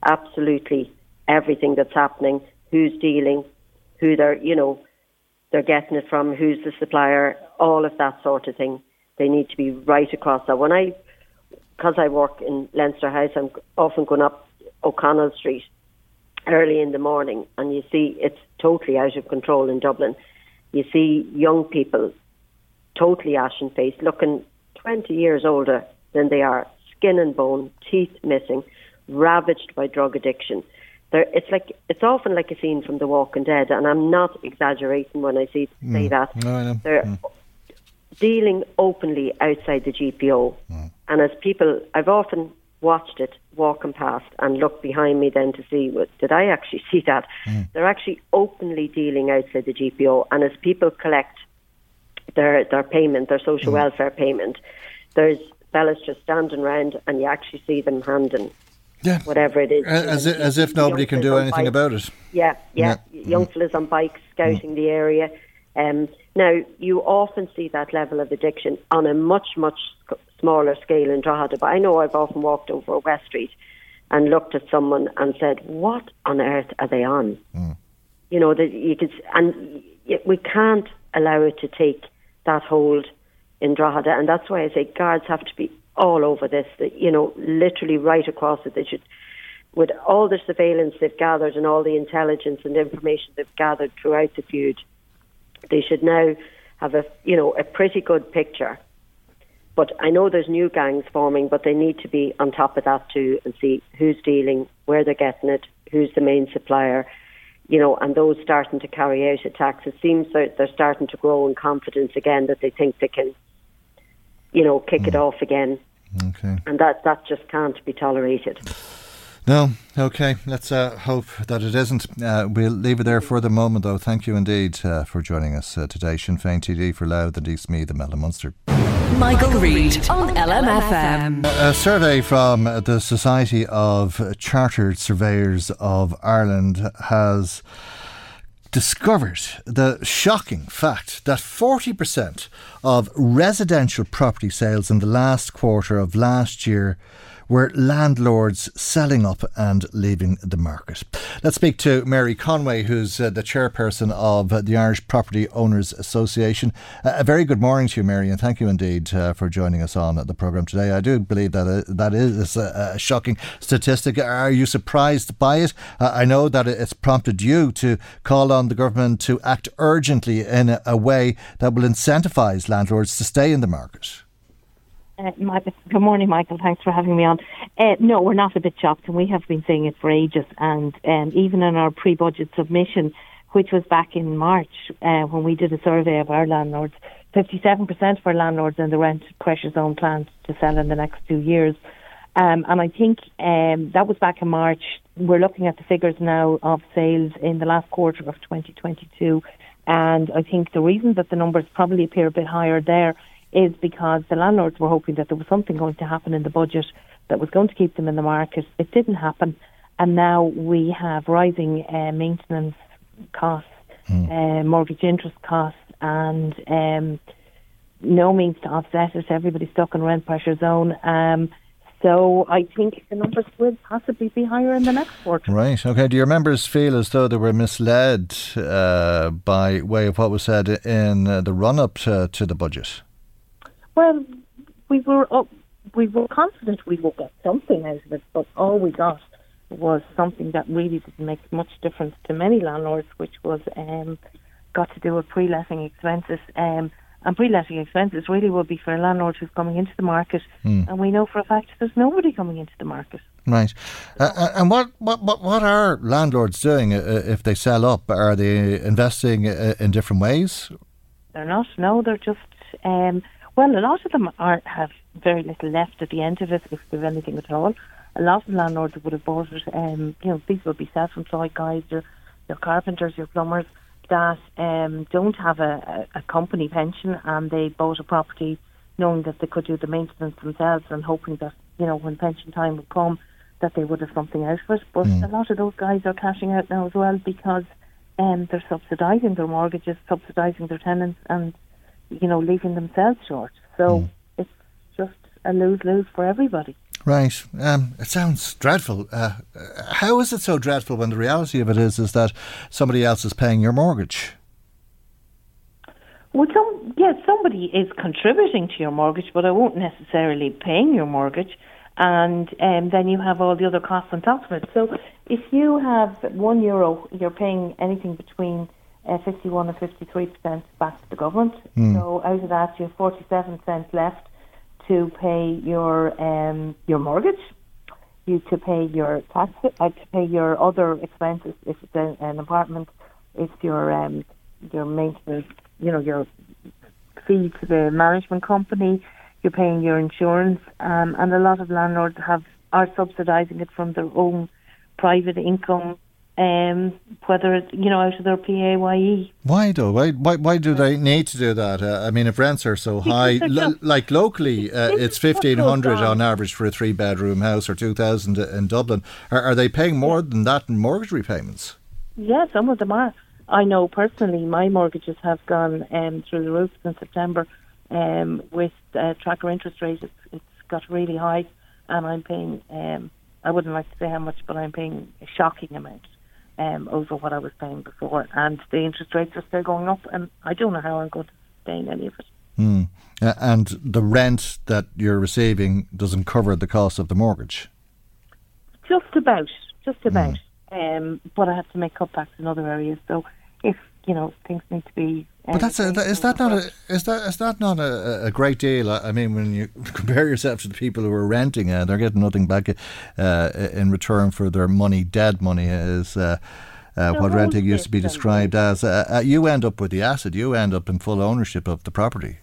absolutely everything that's happening, who's dealing, who they're, you know, they're getting it from, who's the supplier, all of that sort of thing. They need to be right across that. When I, because I work in Leinster House, I'm often going up O'Connell Street early in the morning, and you see it's totally out of control in Dublin. You see young people totally ashen faced, looking 20 years older than they are, skin and bone, teeth missing, ravaged by drug addiction there, it's like it's often like a scene from The Walking Dead, and I'm not exaggerating when I say, mm. say that. No, They're mm. dealing openly outside the GPO, mm. and as people, I've often watched it walking past and looked behind me then to see what did I actually see that mm. they're actually openly dealing outside the GPO, and as people collect their their payment, their social mm. welfare payment, there's fellas just standing around, and you actually see them handing yeah. whatever it is. As, if, as if nobody can do anything about it. Yeah, yeah. yeah. Young mm. fellas on bikes scouting mm. the area. Um, now, you often see that level of addiction on a much, much smaller scale in Drogheda, but I know I've often walked over West Street and looked at someone and said, "What on earth are they on?" Mm. You know that you could, and we can't allow it to take that hold in Drogheda, and that's why I say guards have to be all over this. That You know, literally right across it. They should, with all the surveillance they've gathered and all the intelligence and information they've gathered throughout the feud, they should now have a you know a pretty good picture. But I know there's new gangs forming, but they need to be on top of that too and see who's dealing, where they're getting it, who's the main supplier, you know, and those starting to carry out attacks. It seems that they're starting to grow in confidence again that they think they can, you know, kick mm. it off again. Okay. And that that just can't be tolerated. No, okay. Let's uh, hope that it isn't. Uh, we'll leave it there for the moment, though. Thank you indeed uh, for joining us uh, today. Sinn Féin TD for Louth and East Meath, Imelda Munster. Michael Reade on LMFM. A survey from the Society of Chartered Surveyors of Ireland has discovered the shocking fact that 40% of residential property sales in the last quarter of last year were landlords selling up and leaving the market. Let's speak to Mary Conway, who's uh, the chairperson of the Irish Property Owners Association. Uh, a very good morning to you, Mary, and thank you indeed uh, for joining us on the programme today. I do believe that uh, that is a, a, shocking statistic. Are you surprised by it? I know that it's prompted you to call on the government to act urgently in a, a way that will incentivise landlords to stay in the market. Uh, good morning, Michael. Thanks for having me on. Uh, no, we're not a bit shocked, and we have been saying it for ages. And um, even in our pre-budget submission, which was back in March, uh, when we did a survey of our landlords, 57% of our landlords in the rent pressure zone planned to sell in the next two years. Um, and I think um, that was back in March. We're looking at the figures now of sales in the last quarter of 2022. And I think the reason that the numbers probably appear a bit higher there is because the landlords were hoping that there was something going to happen in the budget that was going to keep them in the market. It didn't happen, and now we have rising uh, maintenance costs, mm. uh, mortgage interest costs, and um, no means to offset it. Everybody's stuck in rent pressure zone. Um, so I think the numbers will possibly be higher in the next quarter. Right. Okay. Do your members feel as though they were misled uh, by way of what was said in the run up to, to the budget? Well, we were we were confident we would get something out of it, but all we got was something that really didn't make much difference to many landlords, which was um, got to do with pre-letting expenses. Um, and pre-letting expenses really will be for a landlord who's coming into the market, mm. and we know for a fact there's nobody coming into the market. Right, uh, uh and what, what what what are landlords doing uh, if they sell up? Are they investing uh, in different ways? They're not. No, they're just um, well, a lot of them are have very little left at the end of it, if there's anything at all. A lot of landlords would have bought it. Um, you know, these would be self-employed guys, your, your carpenters, your plumbers that um, don't have a, a, a company pension, and they bought a property knowing that they could do the maintenance themselves and hoping that you know when pension time would come that they would have something out of it. But mm. a lot of those guys are cashing out now as well because um, they're subsidising their mortgages, subsidising their tenants, and you know, leaving themselves short. So mm. it's just a lose lose for everybody. Right. Um, it sounds dreadful. Uh, how is it so dreadful when the reality of it is is that somebody else is paying your mortgage? Well, some, yes, somebody is contributing to your mortgage, but I won't necessarily paying your mortgage. And um, then you have all the other costs on top of it. So if you have one euro, you're paying anything between uh, 51 or 53 percent back to the government. Mm. So out of that, you have 47 cents left to pay your um, your mortgage, you to pay your tax, uh, to pay your other expenses if it's a, an apartment, if your um, your maintenance, you know, your fee to the management company, you're paying your insurance, um, and a lot of landlords have are subsidising it from their own private income um, whether it's you know out of their PAYE. Why though? Why why, why do they need to do that? Uh, I mean, if rents are so high, lo- like locally, uh, it's fifteen hundred on average for a three bedroom house or two thousand in Dublin. Are, are they paying more than that in mortgage repayments? Yeah, some of them are. I know personally my mortgages have gone um, through the roof in September um, with uh, tracker interest rates. It's, it's got really high, and I'm paying. Um, I wouldn't like to say how much, but I'm paying a shocking amount um, over what I was paying before, and the interest rates are still going up, and I don't know how I'm going to sustain any of it. Mm. Uh, and the rent that you're receiving doesn't cover the cost of the mortgage. Just about, just about. Mm. Um, but I have to make cutbacks in other areas. So if you know things need to be. but that's a, that, is that not a is that is that not a, a great deal? I mean, when you compare yourself to the people who are renting, uh, they're getting nothing back uh, in return for their money. Dead money is. Uh, uh, what renting used to be described as. Uh, uh, you end up with the asset. You end up in full ownership of the property.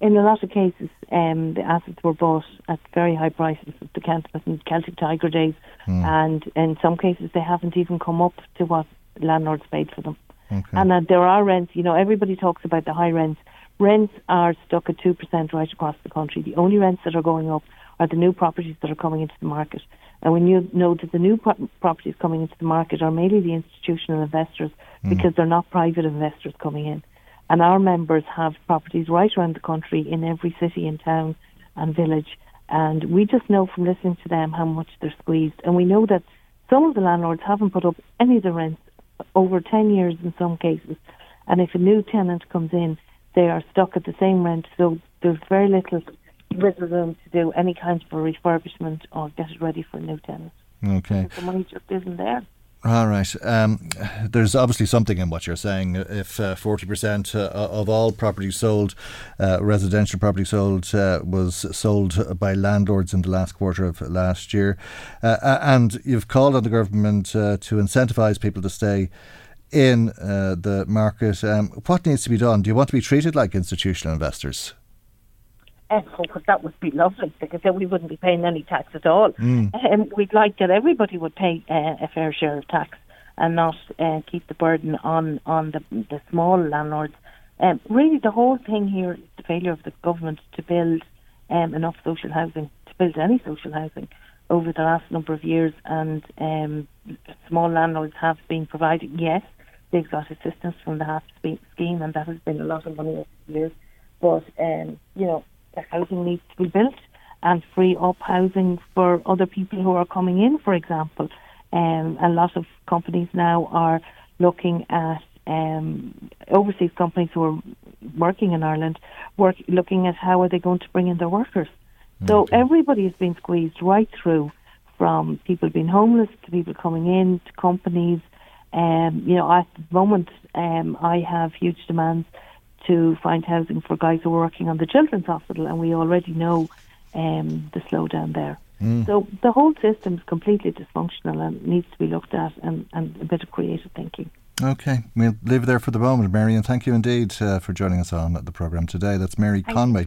In a lot of cases, um, the assets were bought at very high prices of the Celtic, Celtic Tiger days, hmm. and in some cases they haven't even come up to what landlords paid for them. Okay. And uh, there are rents, you know, everybody talks about the high rents. Rents are stuck at 2% right across the country. The only rents that are going up are the new properties that are coming into the market. And when you know that the new pro- properties coming into the market are mainly the institutional investors mm. because they're not private investors coming in. And our members have properties right around the country in every city and town and village. And we just know from listening to them how much they're squeezed. And we know that some of the landlords haven't put up any of the rents over 10 years in some cases. And if a new tenant comes in, they are stuck at the same rent. So there's very little wiggle room to do any kind of a refurbishment or get it ready for a new tenant. Okay. The money just isn't there. All right. Um, there's obviously something in what you're saying. If uh, 40% uh, of all property sold, uh, residential property sold, uh, was sold by landlords in the last quarter of last year, uh, and you've called on the government to incentivise people to stay in the market, um, what needs to be done? Do you want to be treated like institutional investors? Because that would be lovely because then we wouldn't be paying any tax at all. Mm. Um, we'd like that everybody would pay uh, a fair share of tax and not uh, keep the burden on on the, the small landlords. Um, really, the whole thing here is the failure of the government to build um, enough social housing, to build any social housing over the last number of years. And um, small landlords have been providing, yes, they've got assistance from the HAP scheme, and that has been a lot of money over the years. But, um, you know, the housing needs to be built and free up housing for other people who are coming in, for example. Um, a lot of companies now are looking at um, overseas companies who are working in Ireland, work looking at how are they going to bring in their workers. So everybody has been squeezed right through, from people being homeless to people coming in to companies. Um, you know, at the moment, um, I have huge demands to find housing for guys who are working on the children's hospital, and we already know um, the slowdown there. Mm. So the whole system is completely dysfunctional and needs to be looked at and, and a bit of creative thinking. Okay, we'll leave it there for the moment, Mary, and thank you indeed uh, for joining us on the programme today. That's Mary thank Conway,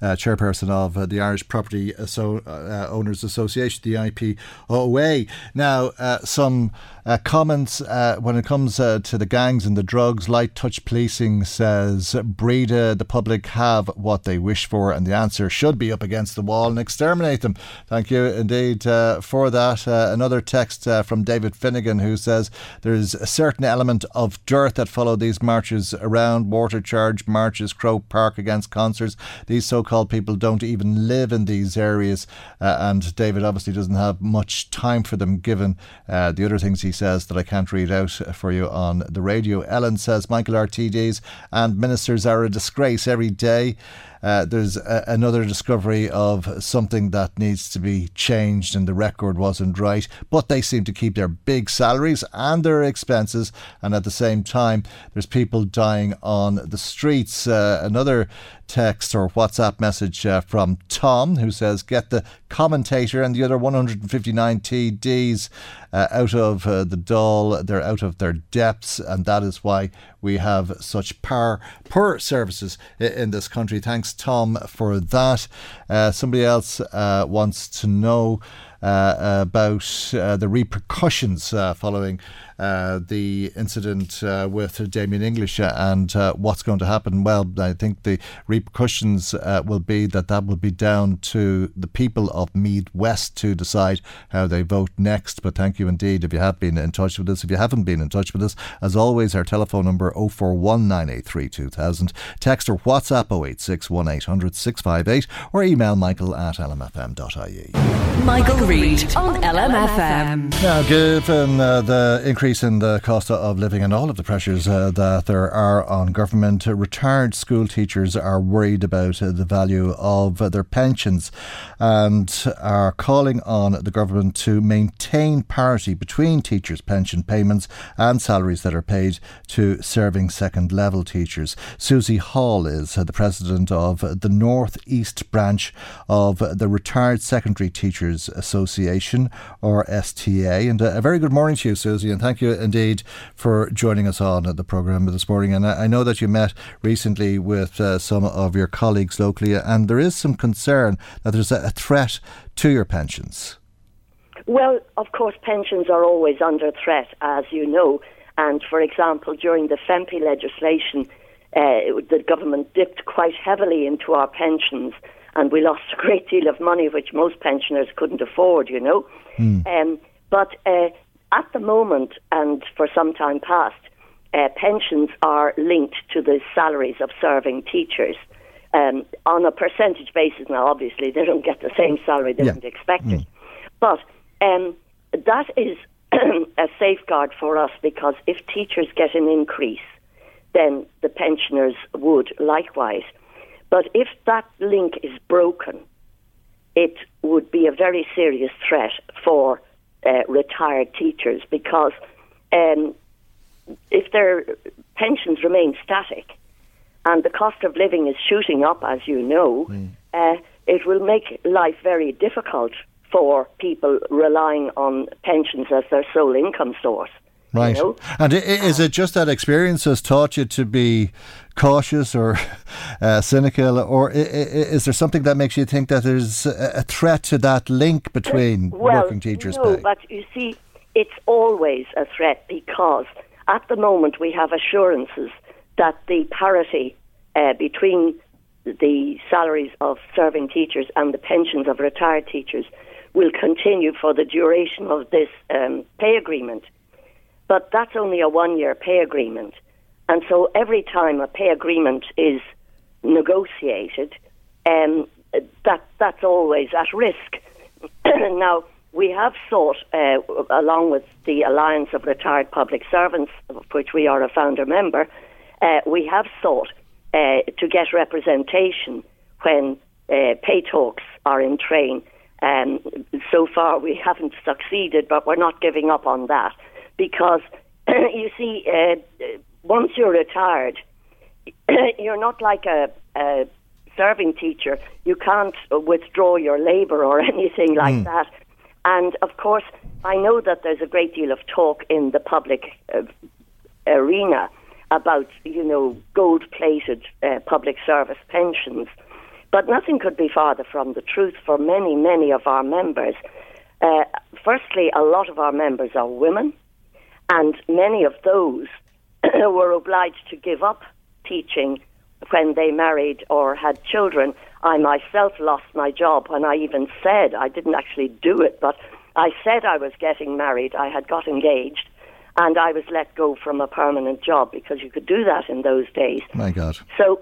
uh, chairperson of uh, the Irish Property Asso- uh, Owners Association, the IPOA. Now, uh, some uh, comments when it comes to the gangs and the drugs. Light touch policing says, Breda, the public have what they wish for, and the answer should be up against the wall and exterminate them. Thank you indeed for that. another text from David Finnegan who says, There's a certain element of dirt that followed these marches around water charge marches, Croke Park against concerts. These so called people don't even live in these areas, uh, and David obviously doesn't have much time for them given uh, the other things he says that I can't read out uh, for you on the radio. Ellen says Michael RTDs and ministers are a disgrace every day uh, there's a, another discovery of something that needs to be changed and the record wasn't right. But they seem to keep their big salaries and their expenses, and at the same time, there's people dying on the streets. Uh, another text or WhatsApp message uh, from Tom who says, Get the Ceann Comhairle and the other 159 TDs uh, out of uh, the Dáil. They're out of their depths, and that is why we have such poor, poor services in this country. Thanks, Tom, for that. Uh, somebody else uh, wants to know. Uh, about uh, the repercussions uh, following uh, the incident uh, with Damien English and uh, what's going to happen. Well, I think the repercussions will be that that will be down to the people of Meath West to decide how they vote next. But thank you indeed if you have been in touch with us. If you haven't been in touch with us, as always, our telephone number 0419832000. Text or WhatsApp 086 1800 658 or email michael at lmfm.ie. Michael On LMFM. Now, given uh, the increase in the cost of living and all of the pressures uh, that there are on government, uh, retired school teachers are worried about uh, the value of their pensions and are calling on the government to maintain parity between teachers' pension payments and salaries that are paid to serving second level teachers. Susie Hall is uh, the president of the North East branch of the Retired Secondary Teachers Association, RSTA. And a very good morning to you, Susie, and thank you indeed for joining us on the programme this morning. And I know that you met recently with uh, some of your colleagues locally, and there is some concern that there's a threat to your pensions. Well, of course, pensions are always under threat, as you know. And for example, during the FEMPI legislation, uh, the government dipped quite heavily into our pensions, and we lost a great deal of money, which most pensioners couldn't afford, you know. Mm. Um, but uh, at the moment, and for some time past, uh, pensions are linked to the salaries of serving teachers um, on a percentage basis. Now, obviously, they don't get the same salary; they yeah. not expect mm. it. But um, that is a safeguard for us because if teachers get an increase, then the pensioners would likewise. But if that link is broken, it would be a very serious threat for uh, retired teachers because um, if their pensions remain static and the cost of living is shooting up, as you know, mm. uh, it will make life very difficult for people relying on pensions as their sole income source. Right. You know? And is it just that experience has taught you to be cautious or uh, cynical, or is there something that makes you think that there's a threat to that link between well, working teachers' no, pay? but you see, it's always a threat because at the moment we have assurances that the parity uh, between the salaries of serving teachers and the pensions of retired teachers will continue for the duration of this um, pay agreement. But that's only a one year pay agreement. And so every time a pay agreement is negotiated, um, that, that's always at risk. now, we have sought, uh, along with the Alliance of Retired Public Servants, of which we are a founder member, uh, we have sought uh, to get representation when uh, pay talks are in train. Um, so far, we haven't succeeded, but we're not giving up on that because you see, uh, once you're retired, you're not like a, a, serving teacher. You can't withdraw your labour or anything like mm. that. And of course, I know that there's a great deal of talk in the public uh, arena about, you know, gold-plated uh, public service pensions. But nothing could be farther from the truth for many, many of our members. Uh, firstly, a lot of our members are women, and many of those were obliged to give up teaching when they married or had children. I myself lost my job when I even said I didn't actually do it, but I said I was getting married. I had got engaged, and I was let go from a permanent job because you could do that in those days. My God. So,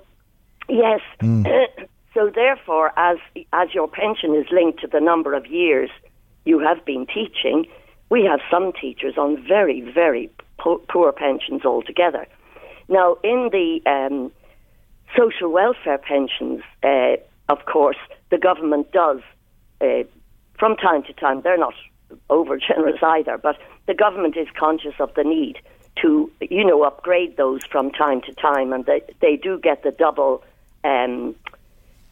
yes. Mm. so therefore, as as your pension is linked to the number of years you have been teaching, we have some teachers on very, very po- poor pensions altogether. Now, in the um, social welfare pensions, uh, of course, the government does, uh, from time to time, they're not over generous either, but the government is conscious of the need to, you know, upgrade those from time to time, and they, they do get the double um,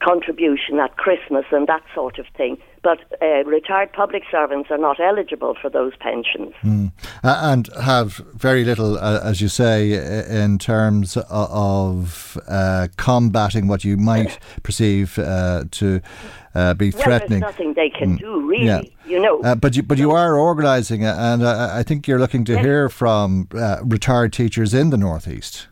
contribution at Christmas and that sort of thing. But uh, retired public servants are not eligible for those pensions. Mm. Uh, and have very little, uh, as you say, in terms of uh, combating what you might perceive uh, to uh, be well, threatening. There's nothing they can mm. do, really, yeah. you know. but you, but you are organising, and I think you're looking to yes. hear from retired teachers in the Northeast.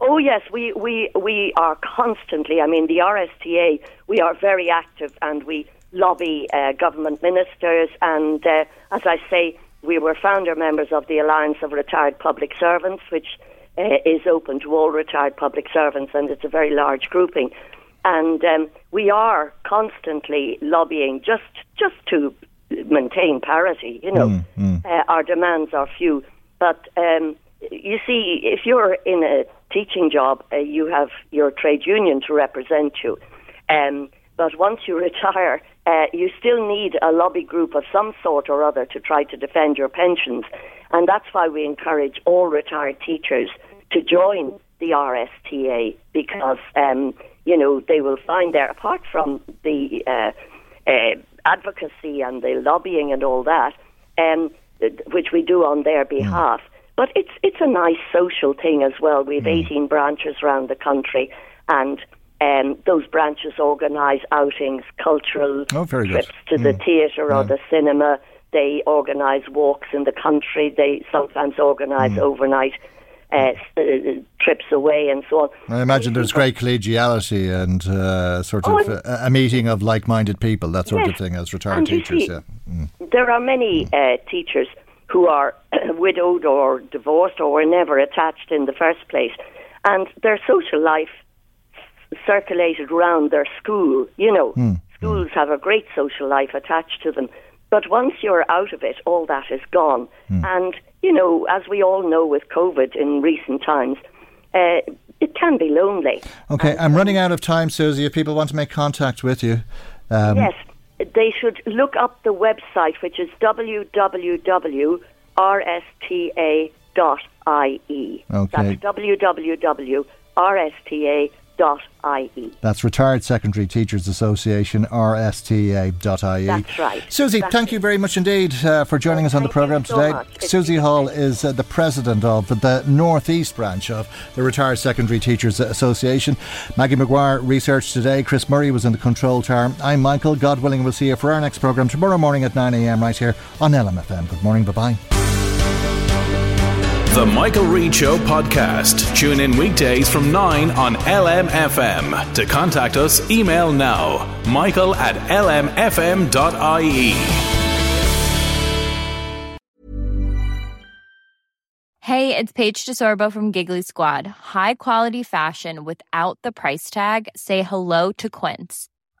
Oh yes, we, we we are constantly. I mean, the RSTA. We are very active, and we lobby uh, government ministers, and uh, as I say, we were founder members of the Alliance of Retired Public Servants, which uh, is open to all retired public servants, and it's a very large grouping. And um, we are constantly lobbying just just to maintain parity. You know, Mm, mm. uh, our demands are few, but um, you see, if you're in a teaching job, uh, you have your trade union to represent you. Um, but once you retire, uh, you still need a lobby group of some sort or other to try to defend your pensions. And that's why we encourage all retired teachers to join the RSTA because, um, you know, they will find there, apart from the uh, uh, advocacy and the lobbying and all that, um, which we do on their behalf. But it's it's a nice social thing as well. We have 18 branches around the country, and um, those branches organise outings, cultural Oh, trips to the Mm. theatre or Yeah. the cinema. They organise walks in the country. They sometimes organise Mm. overnight uh, uh, trips away and so on. I imagine there's great collegiality and uh, sort Oh, of and- uh, a meeting of like-minded people, that sort of thing, as retired teachers. see- yeah. Mm. There are many uh, teachers who are widowed or divorced or were never attached in the first place, and their social life circulated around their school. You know, Hmm. schools have a great social life attached to them. But once you're out of it, all that is gone. Hmm. And, you know, as we all know with COVID in recent times, uh, it can be lonely. Okay, I'm running out of time, Susie. If people want to make contact with you, um, yes, they should look up the website, which is www.rsta.ie. Okay. That's www.rsta.ie. that's Retired Secondary Teachers Association, rsta.ie. That's right. Susie, That's thank you very much indeed uh, for joining us on the programme so today. much. Susie Hall is uh, the president of the Northeast branch of the Retired Secondary Teachers Association. Maggie McGuire researched today. Chris Murray was in the control tower. I'm Michael. God willing, we'll see you for our next programme tomorrow morning at 9am right here on LMFM. Good morning. Bye bye. The Michael Reade Show podcast. Tune in weekdays from 9 on LMFM. To contact us, email now michael at lmfm.ie. Hey, it's Paige DeSorbo from Giggly Squad. High quality fashion without the price tag. Say hello to Quince.